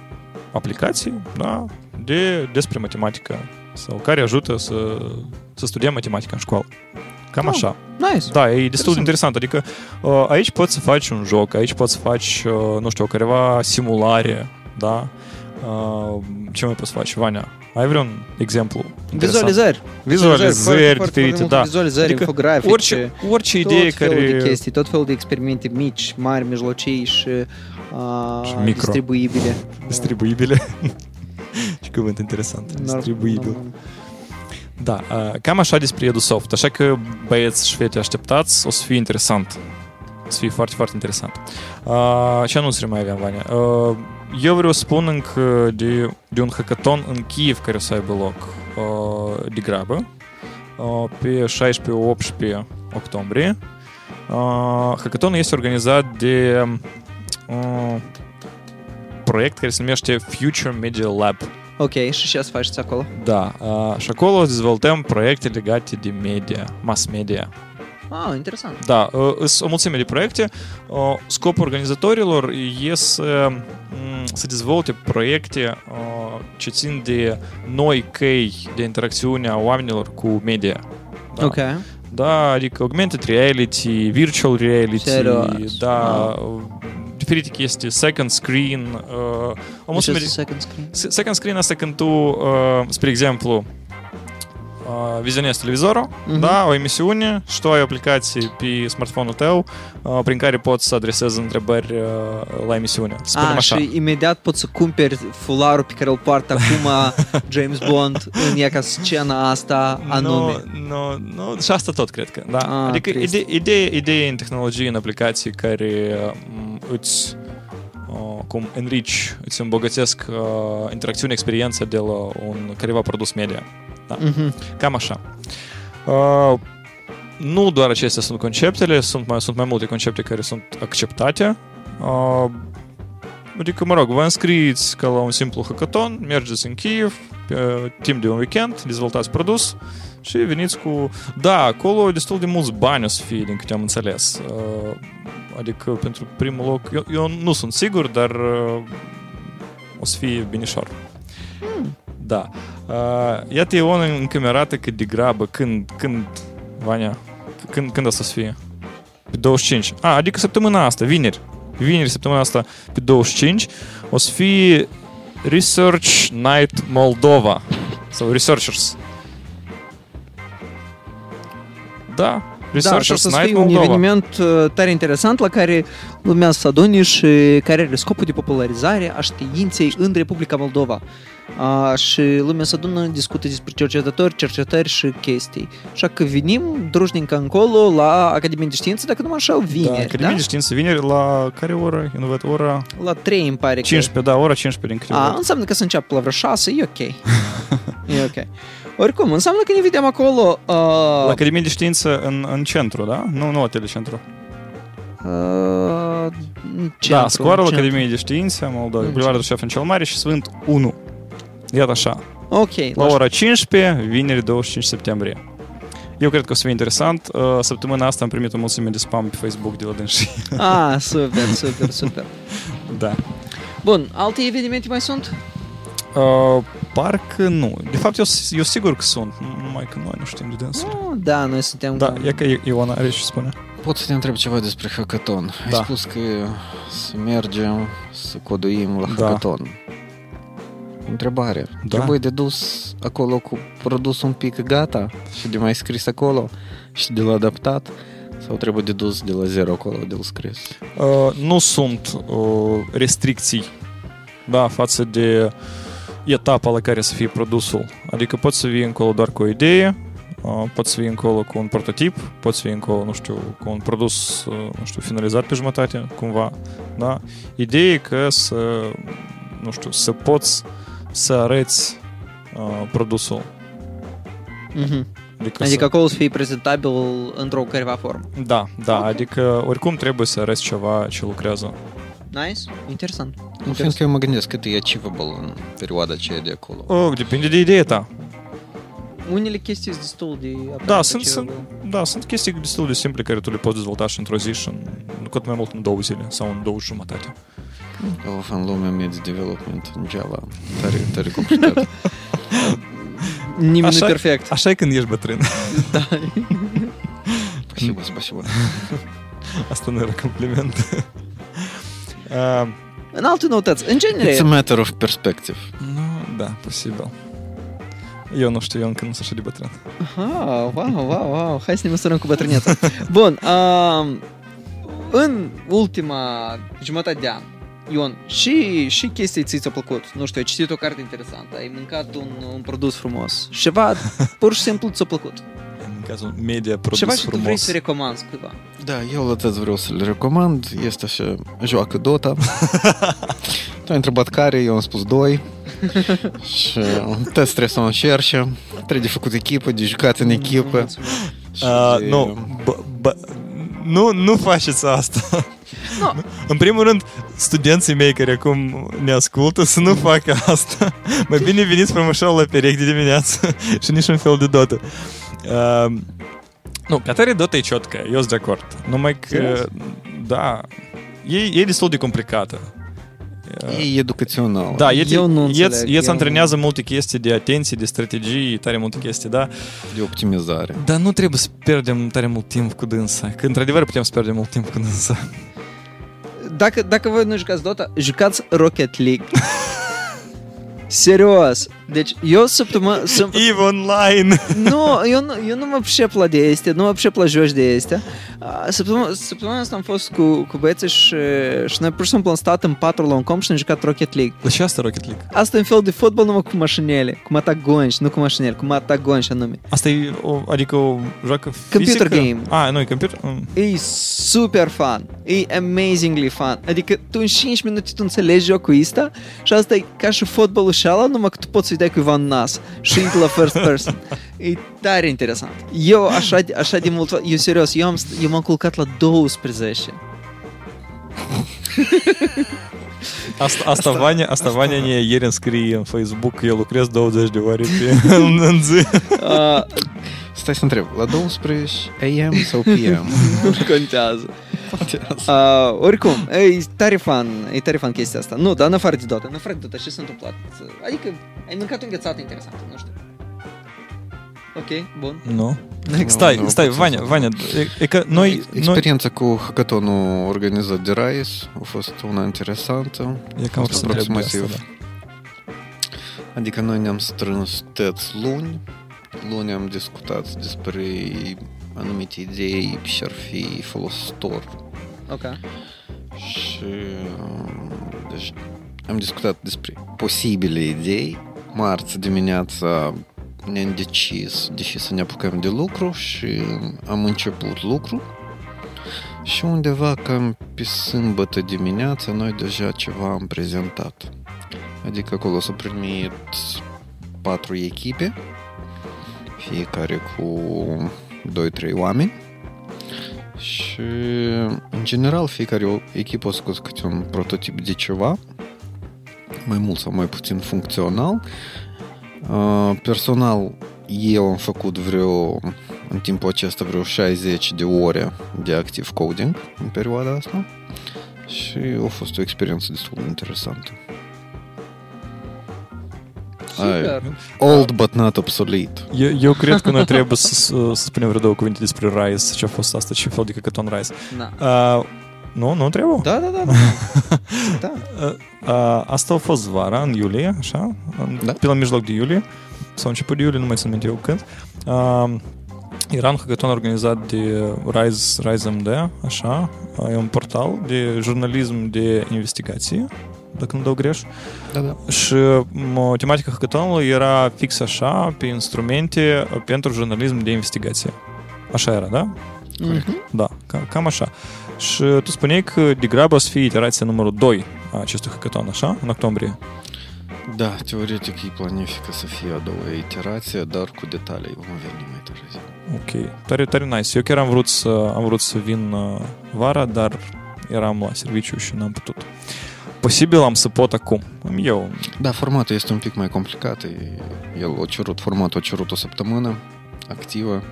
aplicații, da, de, despre matematică sau care ajută să, să studiem matematică în școală. Cam Oh, așa. Nice. Da, e destul de interesant. Adică uh, aici poți să faci un joc, aici poți să faci, uh, nu știu, careva simulare, da? Uh, ce mai poți să faci, Vania? Ai vreun exemplu? interesant? Vizualizări. Vizualizări foarte, foarte diferite, multe da. Vizualizări, Adică infografice. Orice, orice tot idee felul care... de chestii, tot felul de experimente mici, mari, mijlocii și, uh, Și micro. distribuibile. Distribuibile. Ce cuvânt interesant. Distribuibil. Normal. Da, uh, cam așa despre EduSoft. Așa că băieți și fete așteptați, o să fie interesant. O să fie foarte, foarte interesant. Uh, ce anunțuri mai avem, Vania? Uh, eu vreau să spun încă de, de un hackathon în Kiev care o să aibă loc uh, de grabă uh, pe 16-18 octombrie. Uh, hackathonul este organizat de uh, proiect care se numește Future Media Lab. Ok, și ce să faceți acolo? Da, uh, și acolo dezvoltăm proiecte legate de media, mass media. Ah, interesant. Da, uh, sunt o mulțime de proiecte. Uh, Scopul organizatorilor e să, m, să dezvolte proiecte uh, ce țin de noi căi de interacțiune a oamenilor cu media. Da. Ok. Da, adică augmented reality, virtual reality, Serios? da, Ah. Uh, diferite chestii, second screen, uh, o Deci mulțime este de... second screen. Se- Second screen asta când tu, uh, spre exemplu, uh, vizionezi televizorul, Mhm. da, o emisiune și tu ai o aplicație pe smartphone-ul tău uh, prin care poți să adresezi întrebări uh, la emisiune. Să spunem A, așa. și imediat poți să cumperi fularul pe care îl poartă acum James Bond în ea ca scena asta anume. Nu, nu, nu, și asta tot cred că, da. Ah, adică trist. ide- ideea, ideea în tehnologie, în aplicații care m, îți uh, cum enrich, îți îmbogățesc uh, interacțiune, experiența de la un careva produs media. Da. Mhm. Cam așa. Uh, nu doar acestea sunt conceptele, sunt mai, sunt mai multe concepte care sunt acceptate. Uh, adică, mă rog, vă înscrieți ca la un simplu hackathon, mergeți în Kiev, pe timp de un weekend, dezvoltați produs și veniți cu... Da, acolo destul de mulți bani o să fie, din câte am înțeles. Uh, adică, pentru primul loc, eu, eu nu sunt sigur, dar uh, o să fie binișor. Da. Uh, iată, Ion încă mi arată cât de grabă, când, când, Vania, când, când o să fie? Pe 25. A, adică săptămâna asta, vineri. Vineri, săptămâna asta, pe 25, o să fie Research Night Moldova. Sau Researchers. Da, Da, Researchers să Night fie un Moldova. eveniment uh, tare interesant la care lumea să adune și care are scopul de popularizare a științei în Republica Moldova. A, și lumea să adună, discută despre cercetători, cercetări și chestii. Așa că venim drujnic încolo la Academia de Științe, dacă nu mă așa, Da, vineri, da? Academia de Științe vineri la care oră? Inovat ora La 3 îmi pare 15, da, ora 15 din câte că... A, văd. înseamnă că să înceapă la vreo 6, e ok. e ok. Oricum, înseamnă că ne vedem acolo... Uh, La Academia de Știință în, în centru, da? Nu, nu la telecentru. uh, centru, da, scoară la centru. Academiei de Științe, Moldova, În Bulevardul Șef în cel Mare și Sfânt 1. Iată așa. Ok. La ora 15, vineri 25 septembrie. Eu cred că o să fie interesant. Uh, Săptămâna asta am primit o mulțime de spam pe Facebook de la dânsii. Ah, super, super, super. da. Bun, alte evenimente mai sunt? Uh, parcă nu. De fapt, eu, eu sigur că sunt, numai că noi nu știm de dânsul. Oh, da, noi suntem... Da, e că Ioana are ce spune. Pot să te întreb ceva despre hackathon. Da. Ai spus că să mergem să coduim la Da. hackathon. Întrebare. Da. Trebuie de dus acolo cu produs un pic gata și de mai scris acolo și de la adaptat? Sau trebuie de dus de la zero acolo de la scris? Uh, nu sunt uh, restricții da, față de etapa la care să fie produsul. Adică poți să vii încolo doar cu o idee, uh, poți să vii încolo cu un prototip, poți să vii încolo, nu știu, cu un produs, uh, nu știu, finalizat pe jumătate, cumva. Da? Ideea e că să, nu știu, să poți să arăți uh, produsul. Mhm. Adică, Adică să, acolo să fie prezentabil într-o careva formă. da, da, adică oricum trebuie să arăți ceva ce lucrează. Nice? Interesant. Nu, Interesant. fiindcă eu mă gândesc cât e achievable în perioada aceea de acolo. Oh, depinde de ideea ta. Unele chestii sunt destul de... Da, sunt, sunt, da, sunt chestii destul de simple care tu le poți dezvolta și într-o zi și în, cât mai mult în două zile sau în două jumătate. Of, în lumea media development în Java. Tare, tare complicat. Nimeni Așa- perfect. Așa e când ești bătrân. Спасибо, спасибо. Asta nu era compliment. Uh, În alte noutăți, în genere... It's a matter of perspective. nu, da, posibil. Eu nu știu, eu încă nu sunt așa de bătrân. Ah, wow, wow, wow. Hai să ne măsurăm cu bătrâneța. Bun, um, în ultima jumătate de an, Ion, și, și chestii ți ți-au plăcut. Nu știu, ai citit o carte interesantă, ai mâncat un, un produs frumos. Ceva pur și simplu ți-a plăcut. În cazul media produs Ceva ce tu vrei frumos. să recomanzi cuiva. Da, eu la tăți vreau să le recomand. Este așa, joacă Dota. tu ai întrebat care, eu am spus doi. și tăți trebuie să o încerce. Trebuie de făcut echipă, de jucat în echipă. Și Uh, de- nu, bă, bă, nu, nu faceți asta. Nu. În primul rând, studenții mei care acum ne ascultă să nu facă asta. Mai bine veniți frumușor la perechi de dimineață și niciun fel de dotă. Uh, nu, ca tare Dota e ciotcă, eu sunt de acord. Numai că, Serios? da, e, e destul de complicată. E educațional. Da, e, Eu nu e, înțeleg, e, eu nu- antrenează multe chestii de atenție, de strategii, tare multe chestii, da? De optimizare. Dar nu trebuie să pierdem tare mult timp cu dânsa. Că într-adevăr putem să pierdem mult timp cu dânsa. Dacă, dacă voi nu jucați Dota, jucați Rocket League. Serios. Deci, eu săptămână... Săp... EVE Online! nu, eu nu, eu nu mă pricep la de astea, nu mă pricep la joci de astea. A, Săptămâna, săptămâna asta am fost cu, cu băieții și, și noi pur și simplu am stat în patru la un comp și am jucat Rocket League. La ce asta Rocket League? Asta e un fel de fotbal numai cu mașinile, cu matagonci, nu cu mașinile, cu matagonci anume. Asta e, o, adică o joacă Computer fizică? game. A, nu, e computer? Mm. E super fun. E amazingly fun. Adică tu în 5 minute tu înțelegi jocul ăsta și asta e ca și fotbalul și ala, numai că tu poți să-i cuiva în nas la first person. E tare interesant. Eu așa, așa de mult... Eu serios, eu, am, eu m-am culcat la 12. Asta, asta, Vania, asta Vania ne ieri înscrie în Facebook că eu lucrez 20 de ore pe, în zi. Uh, Stai să întreb, la 12 AM sau PM? nu contează. Uh, oricum, e tare fan, e tare fan chestia asta. Nu, dar în afară de Dota, în afară de Dota, ce s-a întâmplat? Adică, ai mâncat o înghețată interesantă, nu știu. Ok, bun. Nu. Next. Stai, nu, stai, pot să Vania, spun. Vania, e, e că noi, noi Experiența cu hackathonul organizat de RISE a fost una interesantă. e cam Asta să întreb de asta, aproximativ. da. Adică noi ne-am strâns tăți luni. Luni am discutat despre anumite idei și ar fi folositor. Ok. Și um, deci, am discutat despre posibile idei. Marți dimineața ne-am decis deși să ne apucăm de lucru și am început lucru. Și undeva cam pe sâmbătă dimineața noi deja ceva am prezentat. Adică acolo s-au primit patru echipe, fiecare cu 2-3 oameni. Și, în general, fiecare o echipă a scos câte un prototip de ceva, mai mult sau mai puțin funcțional. Uh, Personal, eu am făcut vreo, în timpul acesta, vreo 60 de ore de active coding în perioada asta și a fost o experiență destul de interesantă. Super. Old but not obsolete. Eu, eu cred că noi trebuie să, să, să spunem vreo două cuvinte despre Rise, ce a fost asta, ce fel de căcaton Rise. Na. Uh, nu, nu trebuie? Da, da, da. da. da. Uh, uh, asta a fost vara, în iulie, așa? În- Da. Pe la mijloc de iulie, sau început de iulie, nu mai sunt minte eu când. Uh, era un hackathon organizat de Rise, Rise MD, așa, uh, e un portal de jurnalism de investigație, dacă nu dau greș. Da, da. Și m, tematica hackathonului era fix așa, pe instrumente uh, pentru jurnalism de investigație. Așa era, da? Mhm. Da, cam, cam așa. Și tu spuneai că degrabă o să fie iterația numărul 2 a acestui hackathon, așa, în octombrie. Da, teoretic e planifică să fie a doua iterație, dar cu detalii vom veni mai târziu. Ok, tare, tare nice. Eu chiar am vrut să, am vrut să vin uh, vara, dar eram la serviciu și n-am putut. Posibil am să pot acum. Eu, Da, formatul este un pic mai complicat. e- El a cerut, formatul a cerut o săptămână activă.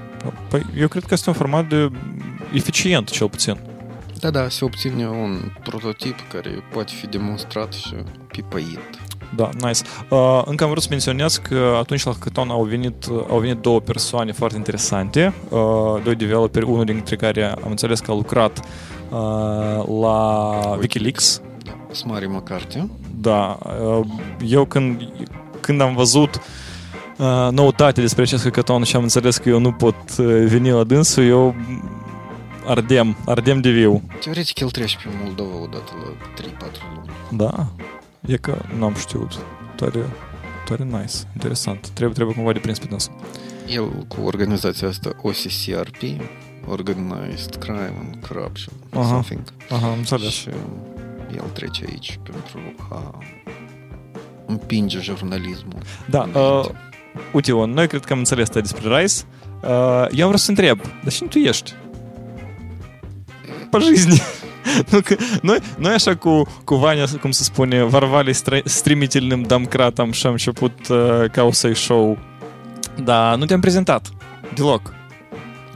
păi, eu cred că este un format de eficient, cel puțin. Da, da, se obține un prototip care poate fi demonstrat și pipăit. Da, nice. Uh, încă am vrut să menționez că atunci la hackathon au venit, au venit două persoane foarte interesante, uh, doi developeri, unul dintre care am înțeles că a lucrat uh, la Wikileaks. Da. Smari McCarthy. Da, uh, eu când, când am văzut uh, noutate despre acest hackathon și am înțeles că eu nu pot uh, veni la dânsul, eu ardem, ardem de viu. Teoretic el trece pe Moldova odată la 3-4 luni. Da, e că n-am știut. Tare, tare nice, interesant. Trebuie, trebuie cumva de prins pe dânsul. El cu organizația asta OCCRP, Organized Crime and Corruption, Aha. something. Aha, am înțeles. Și el trece aici pentru a împinge jurnalismul. Da, uh, uite, Ion, noi cred că am înțeles asta despre Rice. Uh, eu vreau să întreb, dar cine tu ești? Pe жизни. Nu, că noi, noi așa cu, cu Vania, cum se spune, varvali стра- стремительным домкратом și am început uh, ca o să show. Dar nu te-am prezentat. Deloc.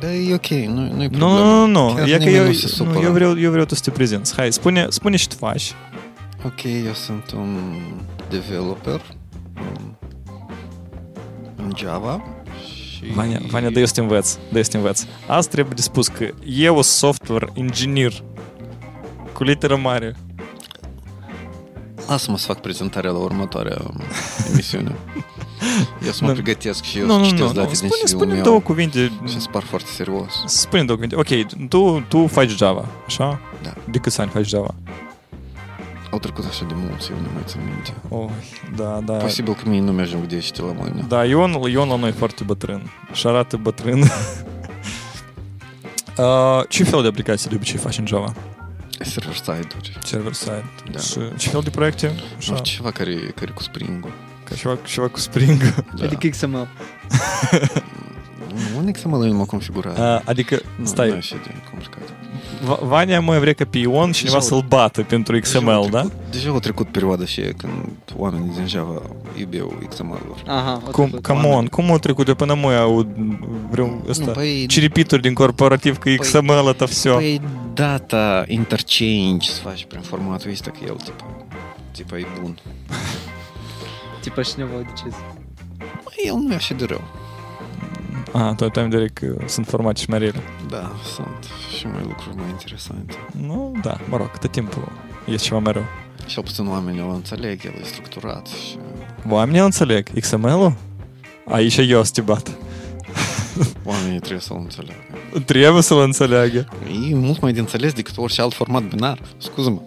Da, e ok, nu, nu-i Nu, problemă. nu, nu, nu. Chiar E că nimeni eu, nu se supără. nu, eu, vreau, eu vreau tu să te prezinți. Hai, spune, spune ce tu faci. Ok, eu sunt un developer um, în Java și... Vania, Vania, dă eu să te învăț. Dă eu să te învăț. Azi trebuie de spus că eu sunt software engineer cu literă mare. Lasă-mă să fac prezentarea la următoarea emisiunea. Eu să mă Nu. pregătesc și eu Nu, să nu, citesc nu, date nu. din Spune, CV-ul spune meu două cuvinte. și să par foarte serios. Spune două cuvinte. Ok, tu, tu faci Java, așa? Da. De câți ani faci Java? Au trecut așa de mulți, eu nu mai țin minte. Oh, da, da. Posibil că mie nu mi-ajung 10 la mâine. Da, Ion, Ion la noi e foarte bătrân. Și arată bătrân. uh, ce fel de aplicații de obicei faci în Java? Server-side-uri. Server-side. Da. Și ce fel de proiecte? Nu Așa, știu, ceva care, care cu Spring-ul ca ceva, ceva cu Spring. Da. Adică XML. Nu, Un XML nu m-a configurat. Uh, adică, nu, stai, Nu e așa de complicat. Va- Vania mai vrea ca pe Ion cineva Deja- să-l bată pentru Deja XML, au da? trecut- Deja au trecut perioada și când oamenii din Java iubeau XML-uri. Aha, o Cum, trecut. come on, cum a trecut? Eu până mai aud vreun Nu, ăsta, păi, ciripituri din corporativ că XML ăsta все. păi data interchange să faci prin formatul ăsta că el tipa, tipa e bun. Tipa cineva de ce Păi el nu e așa de rău. Ah, tu ai în vedere că sunt formate și mai rele. Da, sunt și mai lucruri mai interesante. Nu, da, mă rog, tot timpul este ceva mai rău. Cel puțin oamenii îl înțeleg, el e structurat și Oamenii îl înțeleg. XML-ul? Aici eu să te bat. oamenii trebuie să-l înțeleagă. Trebuie să-l înțeleagă. E mult mai de înțeles decât orice alt format binar. Scuză-mă.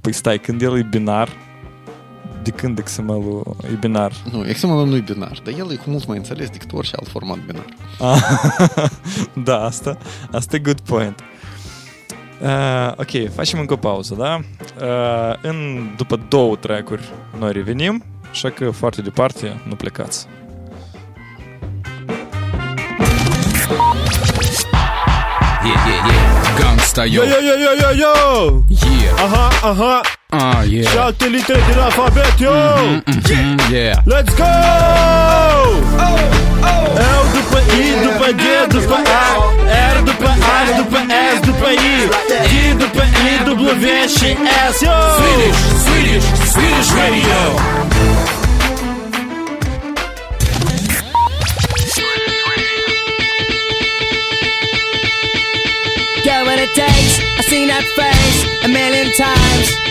Păi stai, când el e binar, de când XML-ul e binar? Nu, XML nu e binar, dar el e cu mult mai înțeles decât orice alt format binar. Ah, da, asta, asta e good point. Uh, ok, facem încă o pauză, da? Uh, în, după două track-uri noi revenim, așa că foarte departe nu plecați. Yeah, yeah, yeah. Gangsta, yo. Yo, yo, yo, yo, yo, yo! Yeah. Aha, aha! Ah, yeah. Șapte litere din alfabet, yo! Mhm, yeah. Let's go! L după I, după G, după A R după A, după S, după I D după I, W și S, yo! Swedish, Swedish, Swedish radio. Get what it takes. I've seen that face a million times.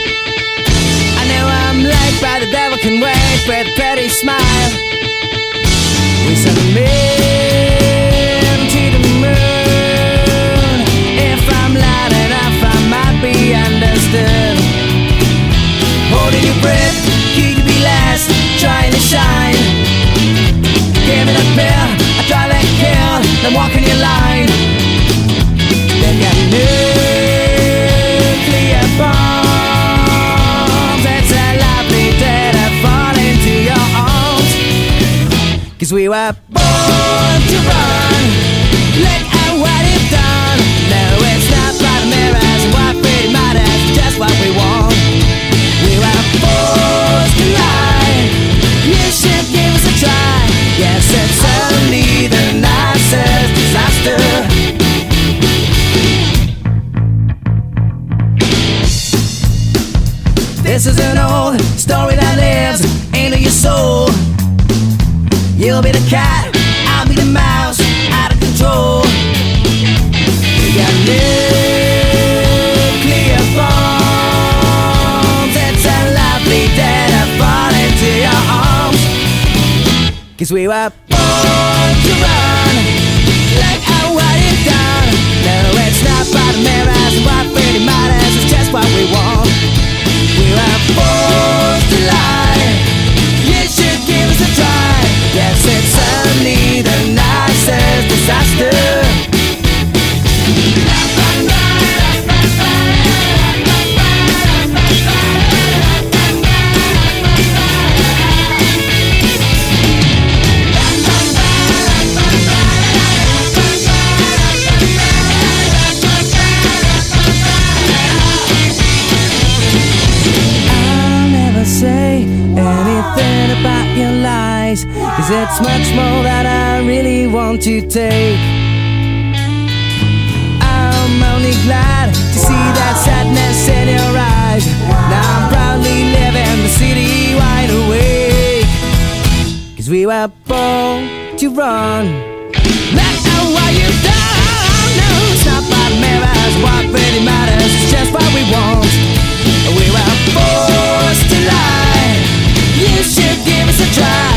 Know I'm late, but the devil can wait with a pretty smile. We send a man to the moon. If I'm loud enough, I might be understood. Holding your breath, key to be last, trying to shine. Give me that pill, I drive that kill, then walk in your line. Cause we were born to run. sueva Cause it's much more that I really want to take. I'm only glad to see that sadness in your eyes. Now I'm proudly living the city wide awake. Cause we were born to run. Not what you've done No, it's not the mirrors. What really matters is just what we want. We were forced to lie. You should standing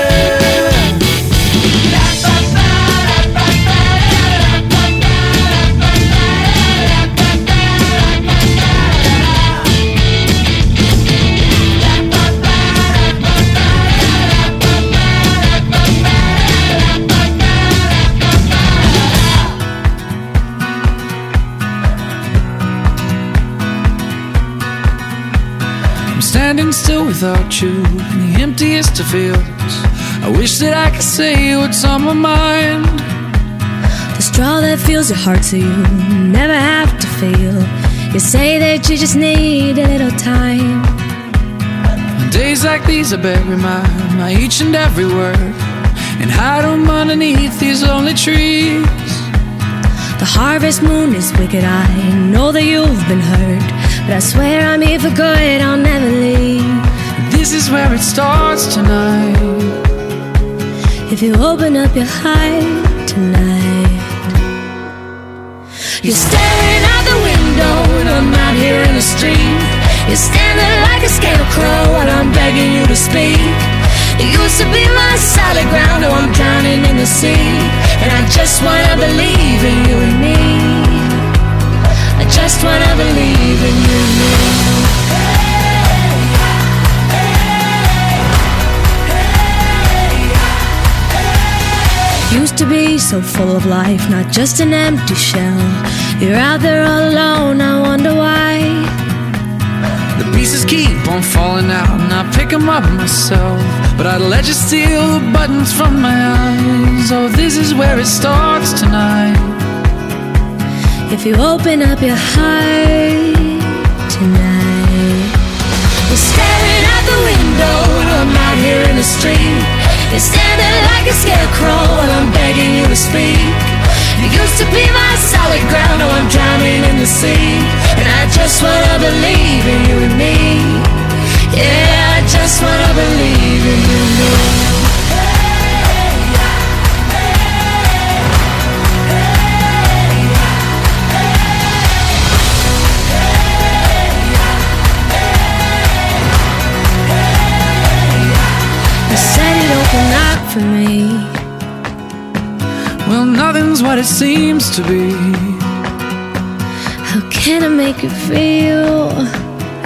say what's on my mind. The straw that fills your heart so you never have to feel. You say that you just need a little time. On days like these, I bury my, my each and every word and hide 'em underneath these lonely trees. The harvest moon is wicked. I know that you've been hurt, but I swear I'm here for good. I'll never leave. This is where it starts tonight. If you open up your heart tonight, You're staring out the window and I'm out here in the street. you're standing like a scarecrow while I'm begging you to speak. You used to be my solid ground, now I'm drowning in the sea. And I just wanna believe in you and me. I just wanna believe in you and me. Used to be so full of life, not just an empty shell. You're out there all alone, I wonder why. The pieces keep on falling out, and I pick 'em up myself. But I'd let you steal the buttons from my eyes. Oh, this is where it starts tonight. If you open up your heart tonight, You're staring out the window, and I'm out here in the street. You're standing like a scarecrow while I'm begging you to speak. You used to be my solid ground, now I'm drowning in the sea. And I just wanna believe in you and me. Yeah, I just wanna believe in you and me. For me. Well, nothing's what it seems to be. How can I make you feel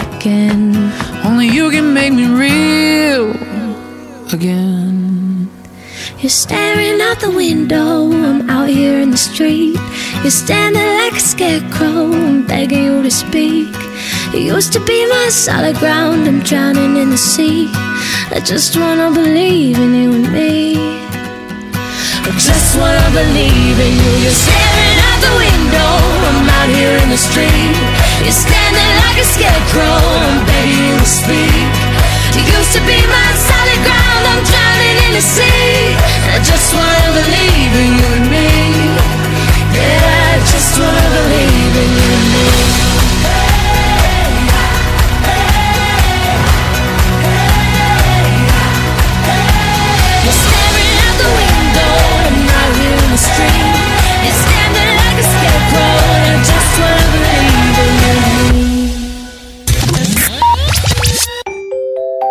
again? Only you can make me real again. You're staring out the window, I'm out here in the street. You're standing like a scarecrow, I'm begging you to speak. You used to be my solid ground, I'm drowning in the sea. I just wanna believe in you and me. I just wanna believe in you. You're staring out the window, I'm out here in the street. You're standing like a scarecrow, I'm begging you to speak. You used to be my solid ground, I'm drowning in the sea. I just wanna believe in you and me. Yeah, I just wanna believe in you and me.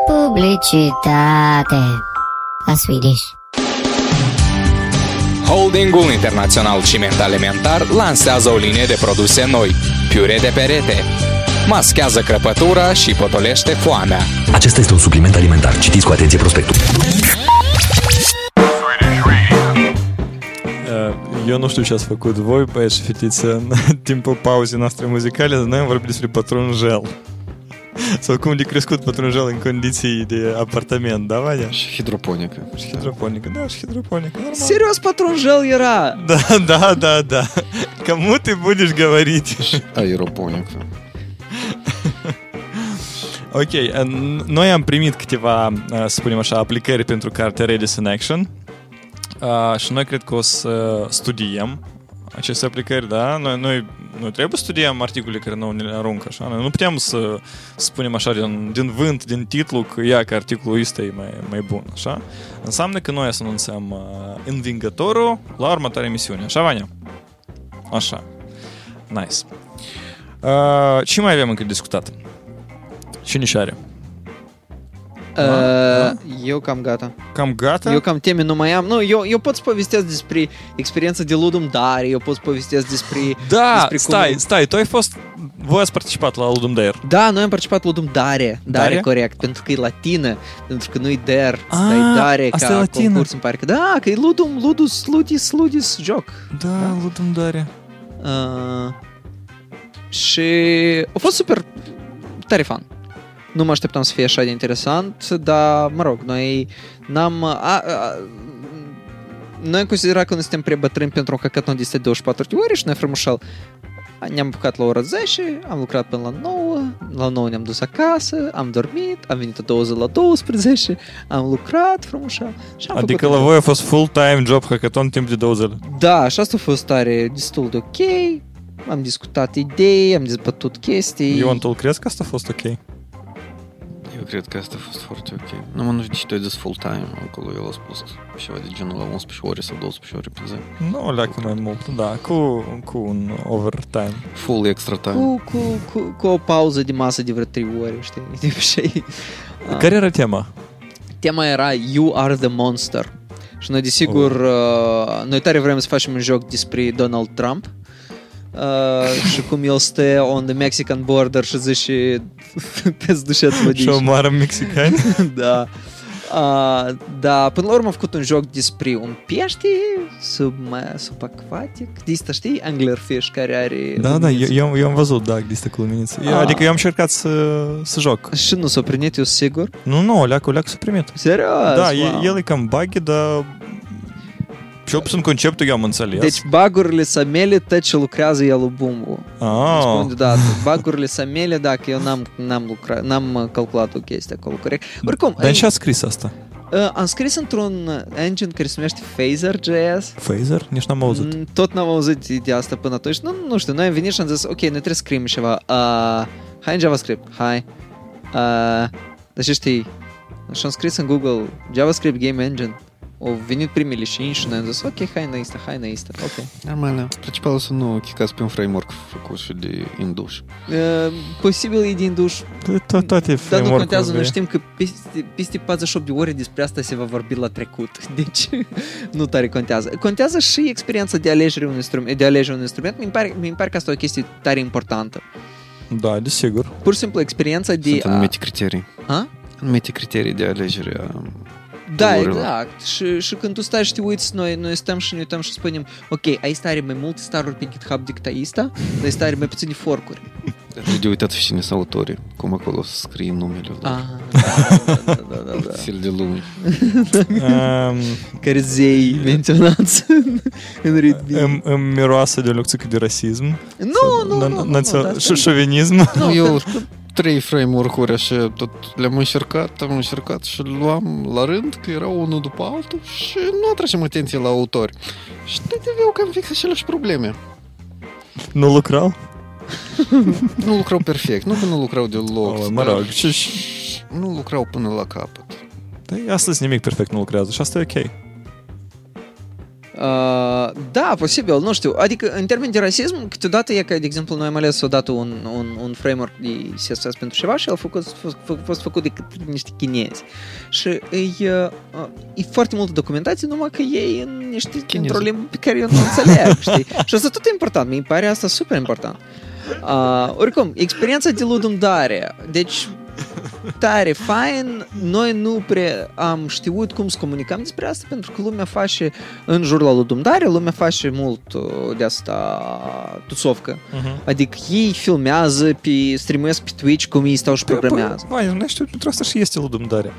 Publicitate. La Swedish. Holdingul Internațional Ciment Alimentar lansează o linie de produse noi, piure de perete. Maschează crăpătura și potolește foamea. Acesta este un supliment alimentar. Citiți cu atenție prospectul. 490 2 paeș timpul pauzei noastre muzicale, noi am vorbit despre pătrunjel. Sau cum de crescut pătrunjel în condiții de apartament, da, Vania? Și hidroponică. Și hidroponică, da, și hidroponică, normal. Serios, pătrunjel era! Da, да, да, да. Кому ты будешь говорить? Аэропониcă. Ok, noi am primit câteva, să spunem așa, aplicări pentru cartea Redis in Action. Uh, și noi cred că o să studiem aceste aplicări, da? Noi, noi, noi trebuie să studiem articole care nouă ne le aruncă, așa? Noi nu putem să spunem așa din, din vânt, din titlu, că ia că articolul ăsta e mai, mai bun, așa? Înseamnă că noi să anunțăm uh, învingătorul la următoarea emisiune, așa, Vania? Așa. Nice. Uh, ce mai avem încă de discutat? Cine și are? Uh, eu cam gata. Cam gata? Eu cam teme nu mai am. Nu, eu, eu pot să povestesc despre experiența de Ludum Dare, eu pot să povestesc despre... Da, despre stai, cum... stai, tu ai fost... Voi ați participat la Ludum Dare. Da, noi am participat la Ludum Dare. Dare, Dare? corect, pentru că e latină, pentru că nu-i Der, Ah, dar e Dare asta ca e latină. concurs, îmi pare că... Da, că e Ludum, Ludus, Ludis, Ludis, joc. Da, Ludum Dare. Uh, și a fost super tare fan. Nu mă așteptam să fie așa de interesant, dar, mă rog, noi n-am... A, a, noi am considerat că noi suntem prea bătrâni pentru un hackathon de 24 de ore și noi frumușal ne-am bucat la ora 10, am lucrat până la 9, la 9 ne-am dus acasă, am dormit, am venit a doua zi la 12, am lucrat frumușal și am Adică făcut la voi a fost full-time job hackathon timp de două zile. Da, și asta a fost tare destul de ok. Am discutat idei, am dezbătut chestii. Ion, tu crezi că asta a fost ok? Eu cred că asta a fost foarte ok. Nu mă nu știu ce tu ai zis full-time. Acolo el a spus ceva de genul la 11 ore sau 12 ore pe zi. Nu, leacă mai mult, da, cu, cu un overtime. Full extra time. Cu, cu, cu, cu o pauză de masă de vreo 3 ore, știi? De obicei. Care era tema? Tema era You Are The Monster. Și noi, desigur, uh, noi tare vrem să facem un joc despre Donald Trump. Stă on the Mexican border și zice te dușeți Și o mară mexicani? da. Uh, da, până la urmă am făcut un joc despre un pește sub, subacvatic. Dista, știi? Anglerfish care are... Da, da, eu, eu, am văzut, da, există cu luminiță. Ah. adică eu am încercat să, să joc. Și nu s-a primit, eu sigur. Nu, nu, leacă, leacă s-a primit. Serios? Da, wow. e, el e cam buggy, dar cel puțin conceptul eu am înțeles. Deci bagurile samele tot ce lucrează el bumbu. Ah. Spun deodată. Bagurile samele, dacă eu n-am, n-am, lucrat, n-am uh, calculat o chestie acolo corect. Oricum, Dar în ce a scris asta? uh, am scris într-un engine care se numește Phaser.js. Phaser? Nici n-am auzit. Mm, Tot n-am auzit de asta până atunci. Nu, nu știu, noi am venit și am zis, ok, noi trebuie să scriem ceva. Uh, hai în JavaScript, hai. Uh, dar ce știi? Și am scris în Google JavaScript Game Engine. Au venit primele și inșine, am zis, ok, hai înainte, hai înainte, ok. Normal, da. principalul să nu chicați pe un framework făcut și de induș. Uh, ă, posibil e de induș. Da, toate Dar nu contează, noi știm că peste, peste 48 de ore despre asta se va vorbi la trecut. Deci nu tare contează. Contează și experiența de alegere un instrument. De alegere un instrument. Mi pare, mi pare că asta e o chestie tare importantă. Da, desigur. Pur și simplu experiența de... Sunt anumite criterii. A? Anumite criterii de alegere a da, tool-urilor. exact. Și, și când tu stai și te uiți, noi, noi stăm și ne uităm și spunem ok, aici are mai multe staruri pe GitHub decât aista, dar aici are mai puține forcuri. Trebuie de uitat și cine sunt autorii, cum acolo să scrie numele lor. Ah, da, da, da, da, da. Fel de lungi. Um, Care zei menționați în, în Readme. îmi, îmi miroase de o lecție de rasism. Nu, nu, Na- nu, nu, națio- nu, dar ș- Șovinism. Nu, eu trei framework-uri așa, tot le-am încercat, am încercat și luam la rând, că erau unul după altul și nu atragem atenție la autori. Și toate aveau cam fix aceleași probleme. Nu lucrau? Nu lucrau perfect, nu că nu lucrau deloc. Oh, mă dar rog, ce Nu lucrau până la capăt. Dar astăzi nimic perfect nu lucrează și asta e ok. Uh, da, posibil, nu știu. Adică, în termen de rasism, câteodată e că, de exemplu, noi am ales odată un, un, un framework de CSS pentru ceva și el a fost, fost, fost făcut de către niște chinezi. Și e, uh, e foarte multă documentație, numai că ei în niște, într-o limbă pe care eu nu înțeleg, știi? Și asta tot e important, mi pare asta super important. Uh, oricum, experiența de ludum dare. Deci, tare, fain. Noi nu prea am știut cum să comunicăm despre asta, pentru că lumea face în jurul la ludum dare, lumea face mult uh, de asta tusovcă. Mhm. Adică ei filmează, pe, streamuiesc pe Twitch cum ei stau și programează. Mai, nu știu, pentru asta și este ludumdare.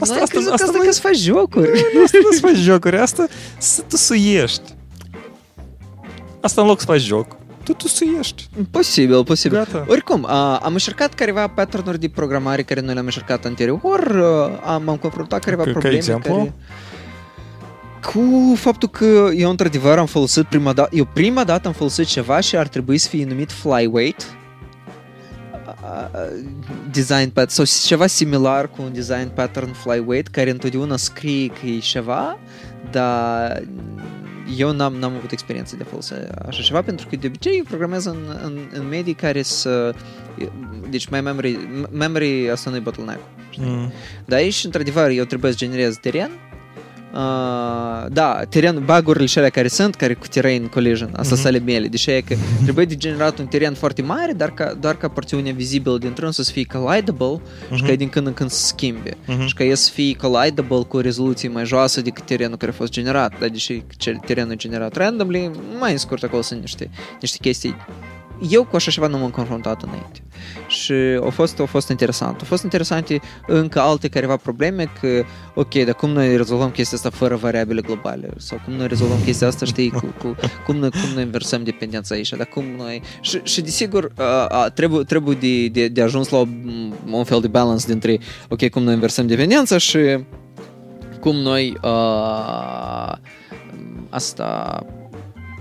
Asta, asta, asta, asta, asta că să faci jocuri. Nu, asta nu să faci jocuri, asta să tu suiești. Asta în loc să faci joc, tu tu suiești. Posibil, posibil. Gata. Oricum, a, am încercat careva pattern de programare care noi le-am încercat anterior, a, am, am confruntat careva Ca- ca probleme exemplu? care... Cu faptul că eu într-adevăr am folosit prima dată, eu prima dată am folosit ceva și ar trebui să fie numit flyweight, a, design pattern sau ceva similar cu un design pattern flyweight care întotdeauna scrie că e ceva, dar eu n-am, n-am avut experiență de a folosi așa ceva pentru că de obicei eu programez în, în, în medii care să deci mai memory, memory asta nu e bottleneck Mm. dar aici, într-adevăr, eu trebuie să generez teren Uh, da, teren, bagurile și alea care sunt, care cu terrain collision, asta Mhm. sunt ale mele, deși e că trebuie de generat un teren foarte mare, dar ca, doar ca porțiunea vizibilă din trânsul să fie collidable și Mhm. ca din când în când să schimbe. Mhm. Și ca el să fie collidable cu o rezoluție mai joasă decât terenul care a fost generat, dar deși cel terenul generat randomly, mai în scurt acolo sunt niște, niște chestii eu cu așa ceva nu m-am confruntat înainte. Și au fost, au fost interesant. Au fost interesante încă alte careva probleme că, ok, dar cum noi rezolvăm chestia asta fără variabile globale? Sau cum noi rezolvăm chestia asta, știi, cu, cu, cum, noi, cum noi inversăm dependența aici? Dar cum noi... Și, și desigur, a, a, trebuie, trebuie de, de, de ajuns la o, un fel de balance dintre, ok, cum noi inversăm dependența și cum noi uh, asta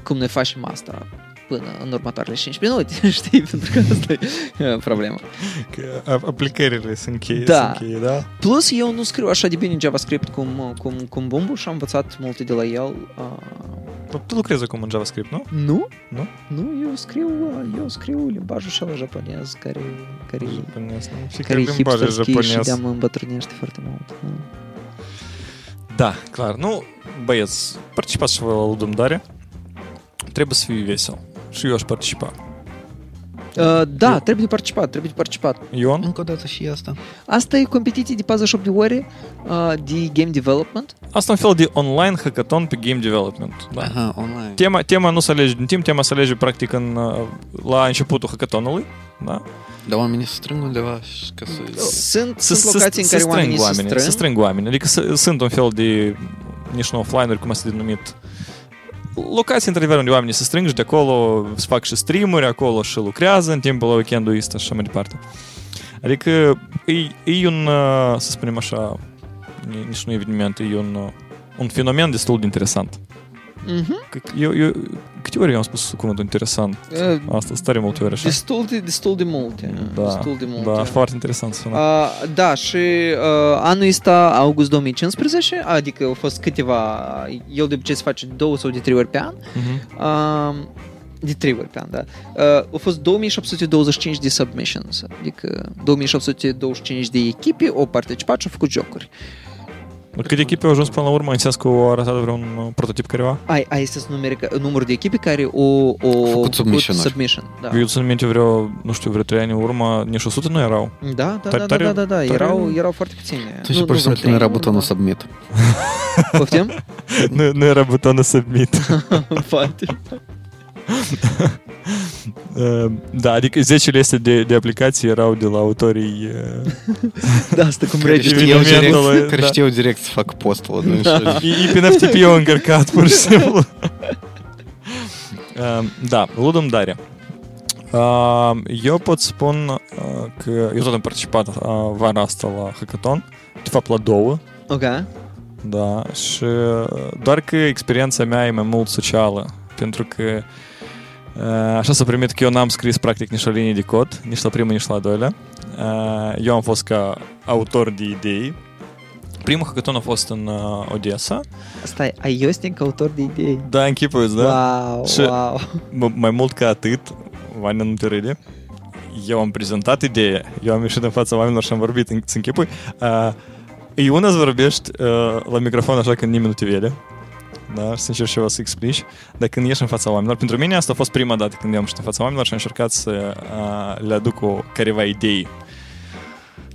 cum noi facem asta până în următoarele 5 minute, știi? Pentru că asta e uh, problema. Că a- aplicările se încheie, Da. se încheie, da? Plus, eu nu scriu așa de bine JavaScript cum, cum, cum Bumbu și am învățat multe de la el. Uh, Tu lucrezi acum în JavaScript, nu? nu? Nu? Nu, eu scriu, uh, eu scriu limbajul ăla japonez care, care, Japonez, nu? care Fiecare e limbaj e hipsterski și japonez. de-am îmbătrânește foarte mult. Uh. Da, clar. Nu, băieți, participați și voi la Ludum Dare. Trebuie să fie vesel. Și eu aș participa. Uh, da, trebuie de participat, trebuie de participat. Ion? Încă o dată și asta. Asta e competiție de 48 de ore uh, de game development. Asta e un fel de online hackathon pe game development. Da. Aha, online. Tema, tema nu se alege din timp, tema se alege practic în, uh, la începutul hackathonului. Da? Dar oamenii se strâng undeva și ca să... Sunt, Să- sunt să- locații în să care strâng oamenii se oamenii, strâng. Să strâng oameni. Adică să- sunt un fel de nici nu offline cum este denumit locații, într-adevăr, unde oamenii se strâng și de acolo se fac și streamuri, acolo și lucrează în timpul la weekendul ăsta și așa mai departe. Adică e, e un, uh, să spunem așa, ni- nici nu eveniment, e un, uh, un fenomen destul de interesant. Mhm. Că- Eu, eu, câte ori eu am spus cuvântul interesant? Uh, Asta, stare multe ori așa. Destul de, destul de multe. Da, destul de multe. da, foarte interesant sună. Uh, da, și uh, anul ăsta, august 2015, adică au fost câteva, el de obicei se face două sau de trei ori pe an, Mhm. uh, de trei ori pe an, da. Uh, au fost 2725 de submissions, adică 2725 de echipe au participat și au făcut jocuri. Câte echipe au ajuns până la urmă? Înțeles că au arătat vreun prototip careva? Ai, ai este numeric, numărul de echipe care o, o Făcut submission-uri. submission. Da. Eu țin minte vreo, nu știu, vreo 3 ani în urmă, nici 100 nu erau. Da, da, da, da, da, da, da. Erau, erau foarte puține. Tu și pur și simplu nu era butonul submit. Poftim? nu, nu era butonul submit. Poate. Uh, da, adică 10 liste de, de aplicații erau de la autorii uh, Da, asta cum Care rege. știau evenimentului, direct, care da. știau direct să fac post la noi și И, и pe FTP au încărcat, pur și simplu. Uh, da, Ludum Dare. Uh, eu pot spun uh, că eu tot am participat uh, vara asta la hackathon, de fapt la două, Ok. da, și uh, doar că experiența mea e mai mult socială, pentru că uh, așa s-a primit că eu n-am scris practic nici o linie de cod, nici la primul, nici la a doilea. Uh, eu am fost ca autor de idei. Primul hackathon a fost în uh, Odessa, Stai, ai Iostin autor de idei? Da, închipuiți, da? Wow, Și- wow. M- mai mult ca atât, Vania nu te râde, eu am prezentat ideea, eu am ieșit în fața oamenilor și am vorbit, în- să închipui. Uh, e una să vorbești uh, la microfon așa când nimeni nu te vede, da, și să încerci ceva să explici, dar când ieși în fața oamenilor, pentru mine asta a fost prima dată când eu am ieșit în fața oamenilor și am încercat să uh, le aduc o careva idei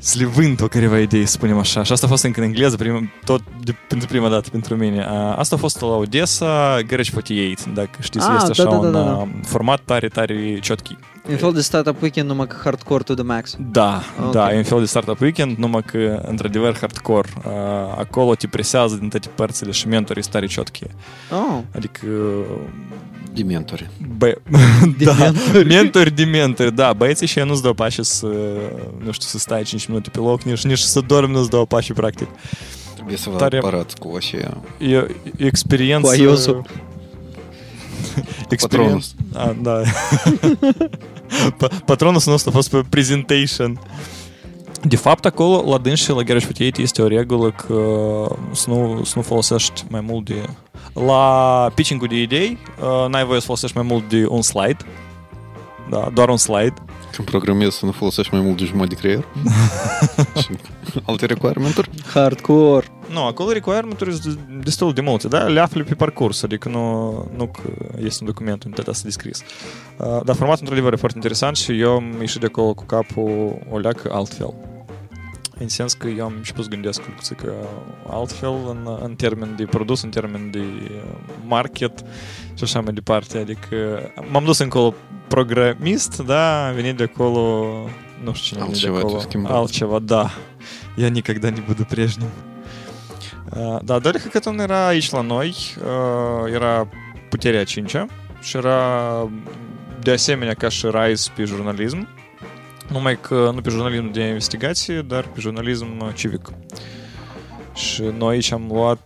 să le vând o careva idei, să spunem așa. Și asta a fost încă în engleză, prima, tot de, pentru prima dată pentru mine. A, asta a fost la Odessa, Garage 48, dacă știți, Ah, este da, așa da, da, un da, da. uh, format tare, tare ciotchi. De startup weekend numai că hardcore to the max. Da, Ok. da, e de startup weekend, numai că, într-adevăr, hardcore. Uh, acolo te presează din toate părțile și mentorii sunt tare ciotchi. Oh, Adică de mentori. Bă, da, mentori de mentori, da, băieții și nu-ți dau pași să, nu știu, să stai 5 minute pe loc, nici, nici să dormi nu-ți dau pași, practic. Trebuie să vă Tare- apărați cu așa... E experiență... Cu iOS-ul. Experiență... A, da. Pa- Patronul nostru a fost pe presentation. De fapt, acolo, la dâns și la Garage 48 este o regulă că să nu, să nu folosești mai mult de... La pitching-ul de idei, uh, n-ai voie să folosești mai mult de un slide. Da, doar un slide. Când programezi să nu folosești mai mult de jumătate de creier. și alte requirement-uri. hardcore. Nu, acolo requirement-uri sunt destul de multe, da? Le afli pe parcurs, adică nu, nu că este un document unde asta descris. Uh, dar formatul, într-adevăr, e foarte interesant și eu am ieșit de acolo cu capul o leacă altfel. în sens că eu am început să gândesc lucrurile că altfel în, în termen de produs, în termen de uh, market și așa mai departe. Adică m-am dus încolo програміст, да, мені для коло. Ну, ще Алчева, для коло. Алчева, да. Я ніколи не буду прежнім. Uh, а, да, далі хакатон іра ішланой, uh, а, іра путеря чинча. Шира для семеня каши райс пі журналізм. Ну, майк, э, ну, пі журналізм для інвестигації, дар пі журналізм чивік. Шиной чам луат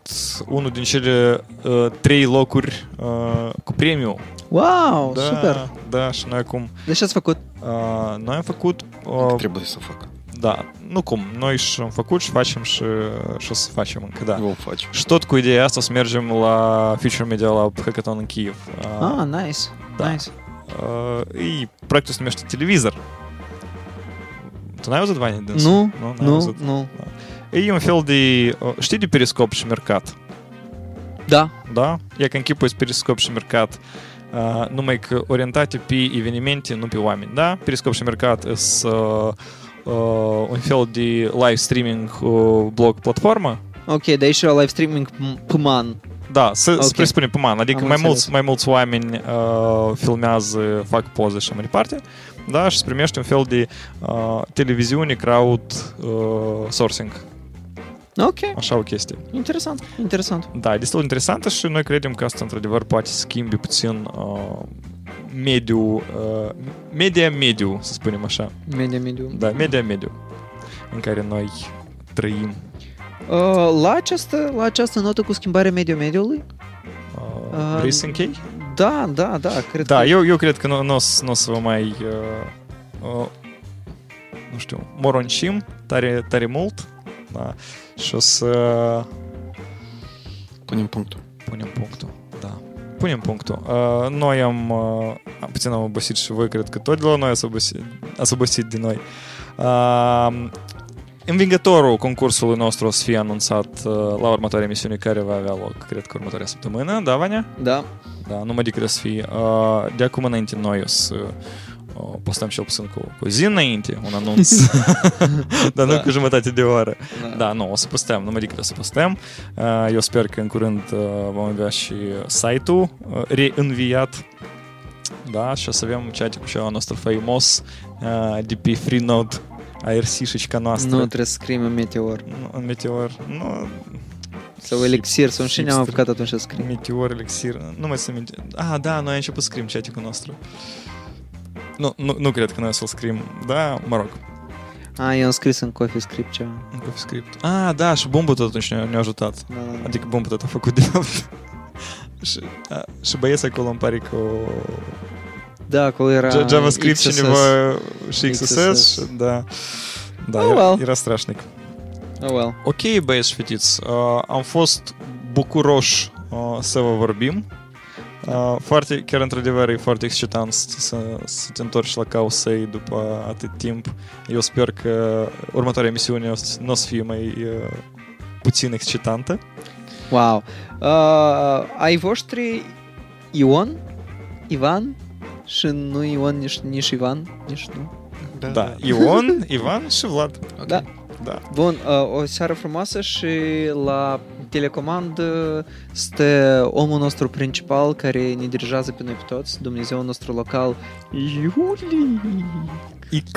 уну дінчелі э, трей локур э, к премію din uh, uh, da, super! Da, și noi acum... Deci ce ați făcut? Uh, noi am făcut... Uh, trebuie să fac. da, nu cum, noi și am făcut și facem și, și o să facem încă, da. Vom face. Și tot cu ideea asta o să mergem la Future Media Lab Hackathon în Kiev. Uh, Ah, nice, da. nice. Uh, и proiectul se numește Televizor. Tu n-ai auzit, Vania, dânsul? Nu, n-ai nu, auzit? nu. E un fel de... uh, Știi de periscop și mercat? Da. Da? E ca închipuiți periscop și mercat uh, numai că orientate pe evenimente, nu pe oameni, da? Periscop și mercat sunt uh, uh, un fel de live streaming uh, blog platformă. Ok, de aici era live streaming p- păman. Da, să, Ok. să presupune pe man, adică Am mai înțeles. mulți, mai mulți oameni uh, filmează, fac poze și așa mai departe, da, și se primește un fel de uh, televiziune crowd uh, sourcing, Ok, așa o chestie. interesant, interesant. Da, e destul de interesantă și noi credem că asta, într-adevăr, poate să schimbi puțin uh, mediu, uh, media mediu, să spunem așa. Media mediu. Da, media mediu în care noi trăim. Uh, la, această, la această notă cu schimbarea mediu-mediului? Uh, Uh, vrei să închei? Da, da, da, cred Da, că... eu, eu cred că nu, nu, o să- nu o să vă mai uh, uh, nu știu, moroncim tare, tare mult da, și o să Punem punctul. punem punctul. Da. Punem punctul. Uh, noi am, uh, am puțin am obosit și voi cred că tot de la noi ați obosit, ați obosit de noi. Uh, Învingătorul concursului nostru o să fie anunțat uh, la următoarea emisiune care va avea loc, cred că următoarea săptămână, da, Vania? Da. Da, numai decât să fie. Uh, de acum înainte noi o să uh, postăm cel puțin cu, cu zi înainte un anunț, dar nu Da. cu jumătate de oră. Da. Da, nu, o să postăm, numai decât o să postăm. Uh, eu sper că în curând uh, vom avea și site-ul uh, reînviat. Da, și o să avem chat cu ceva nostru faimos uh, de pe Freenode ARC-șica noastră. Nu trebuie să scriem în Meteor. Nu, în Meteor. Nu, Sau Elixir, sau și ne-am Hipster. apucat atunci să scriem. Meteor, Elixir, nu mai să minte. Ah, da, noi am început să scriem chat nostru. Nu, nu, nu cred că noi o să-l scriem. Da, mă rog, A, eu am scris în CoffeeScript ceva. în CoffeeScript. Ah, da, și Bumbu tot atunci ne-a, ne-a ajutat. Da, da, da. Adică Bumbu tot a făcut de fapt. și, a, și băieții acolo îmi pare că o... Da, acolo era Ja- JavaScript XSS. cineva și XSS, XSS. și da. Da, Oh, era, well. era strașnic. Oh, well. Ok, băieți și fetiți, uh, am fost bucuroși uh, să vă vorbim. Uh, foarte, chiar într-adevăr e foarte excitant să, să te întorci la causei după atât timp. Eu sper că următoarea emisiune o să- nu o să fie mai uh, puțin excitantă. Wow. Uh, ai voștri Ion, Ivan și nu Ion, nici, nici Ivan, nici nu. Da, Ion, Ivan și Vlad. Da. Da. Bun, uh, o seară frumoasă și la telecomandă stă omul nostru principal care ne dirigează pe noi pe toți, Dumnezeu nostru local, Iuli. Ic.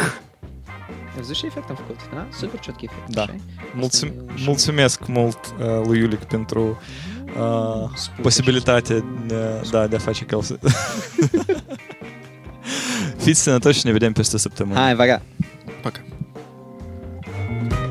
Ai văzut ce efect am făcut? Da? Super ciotchi efect. Da. așa e? Mulțum- Asta e- mulțumesc mult uh, lui Iulic pentru uh, posibilitatea de, da, de a face cauze. Fiți sănătoși și ne vedem peste săptămână. Hai, vaga! Bye.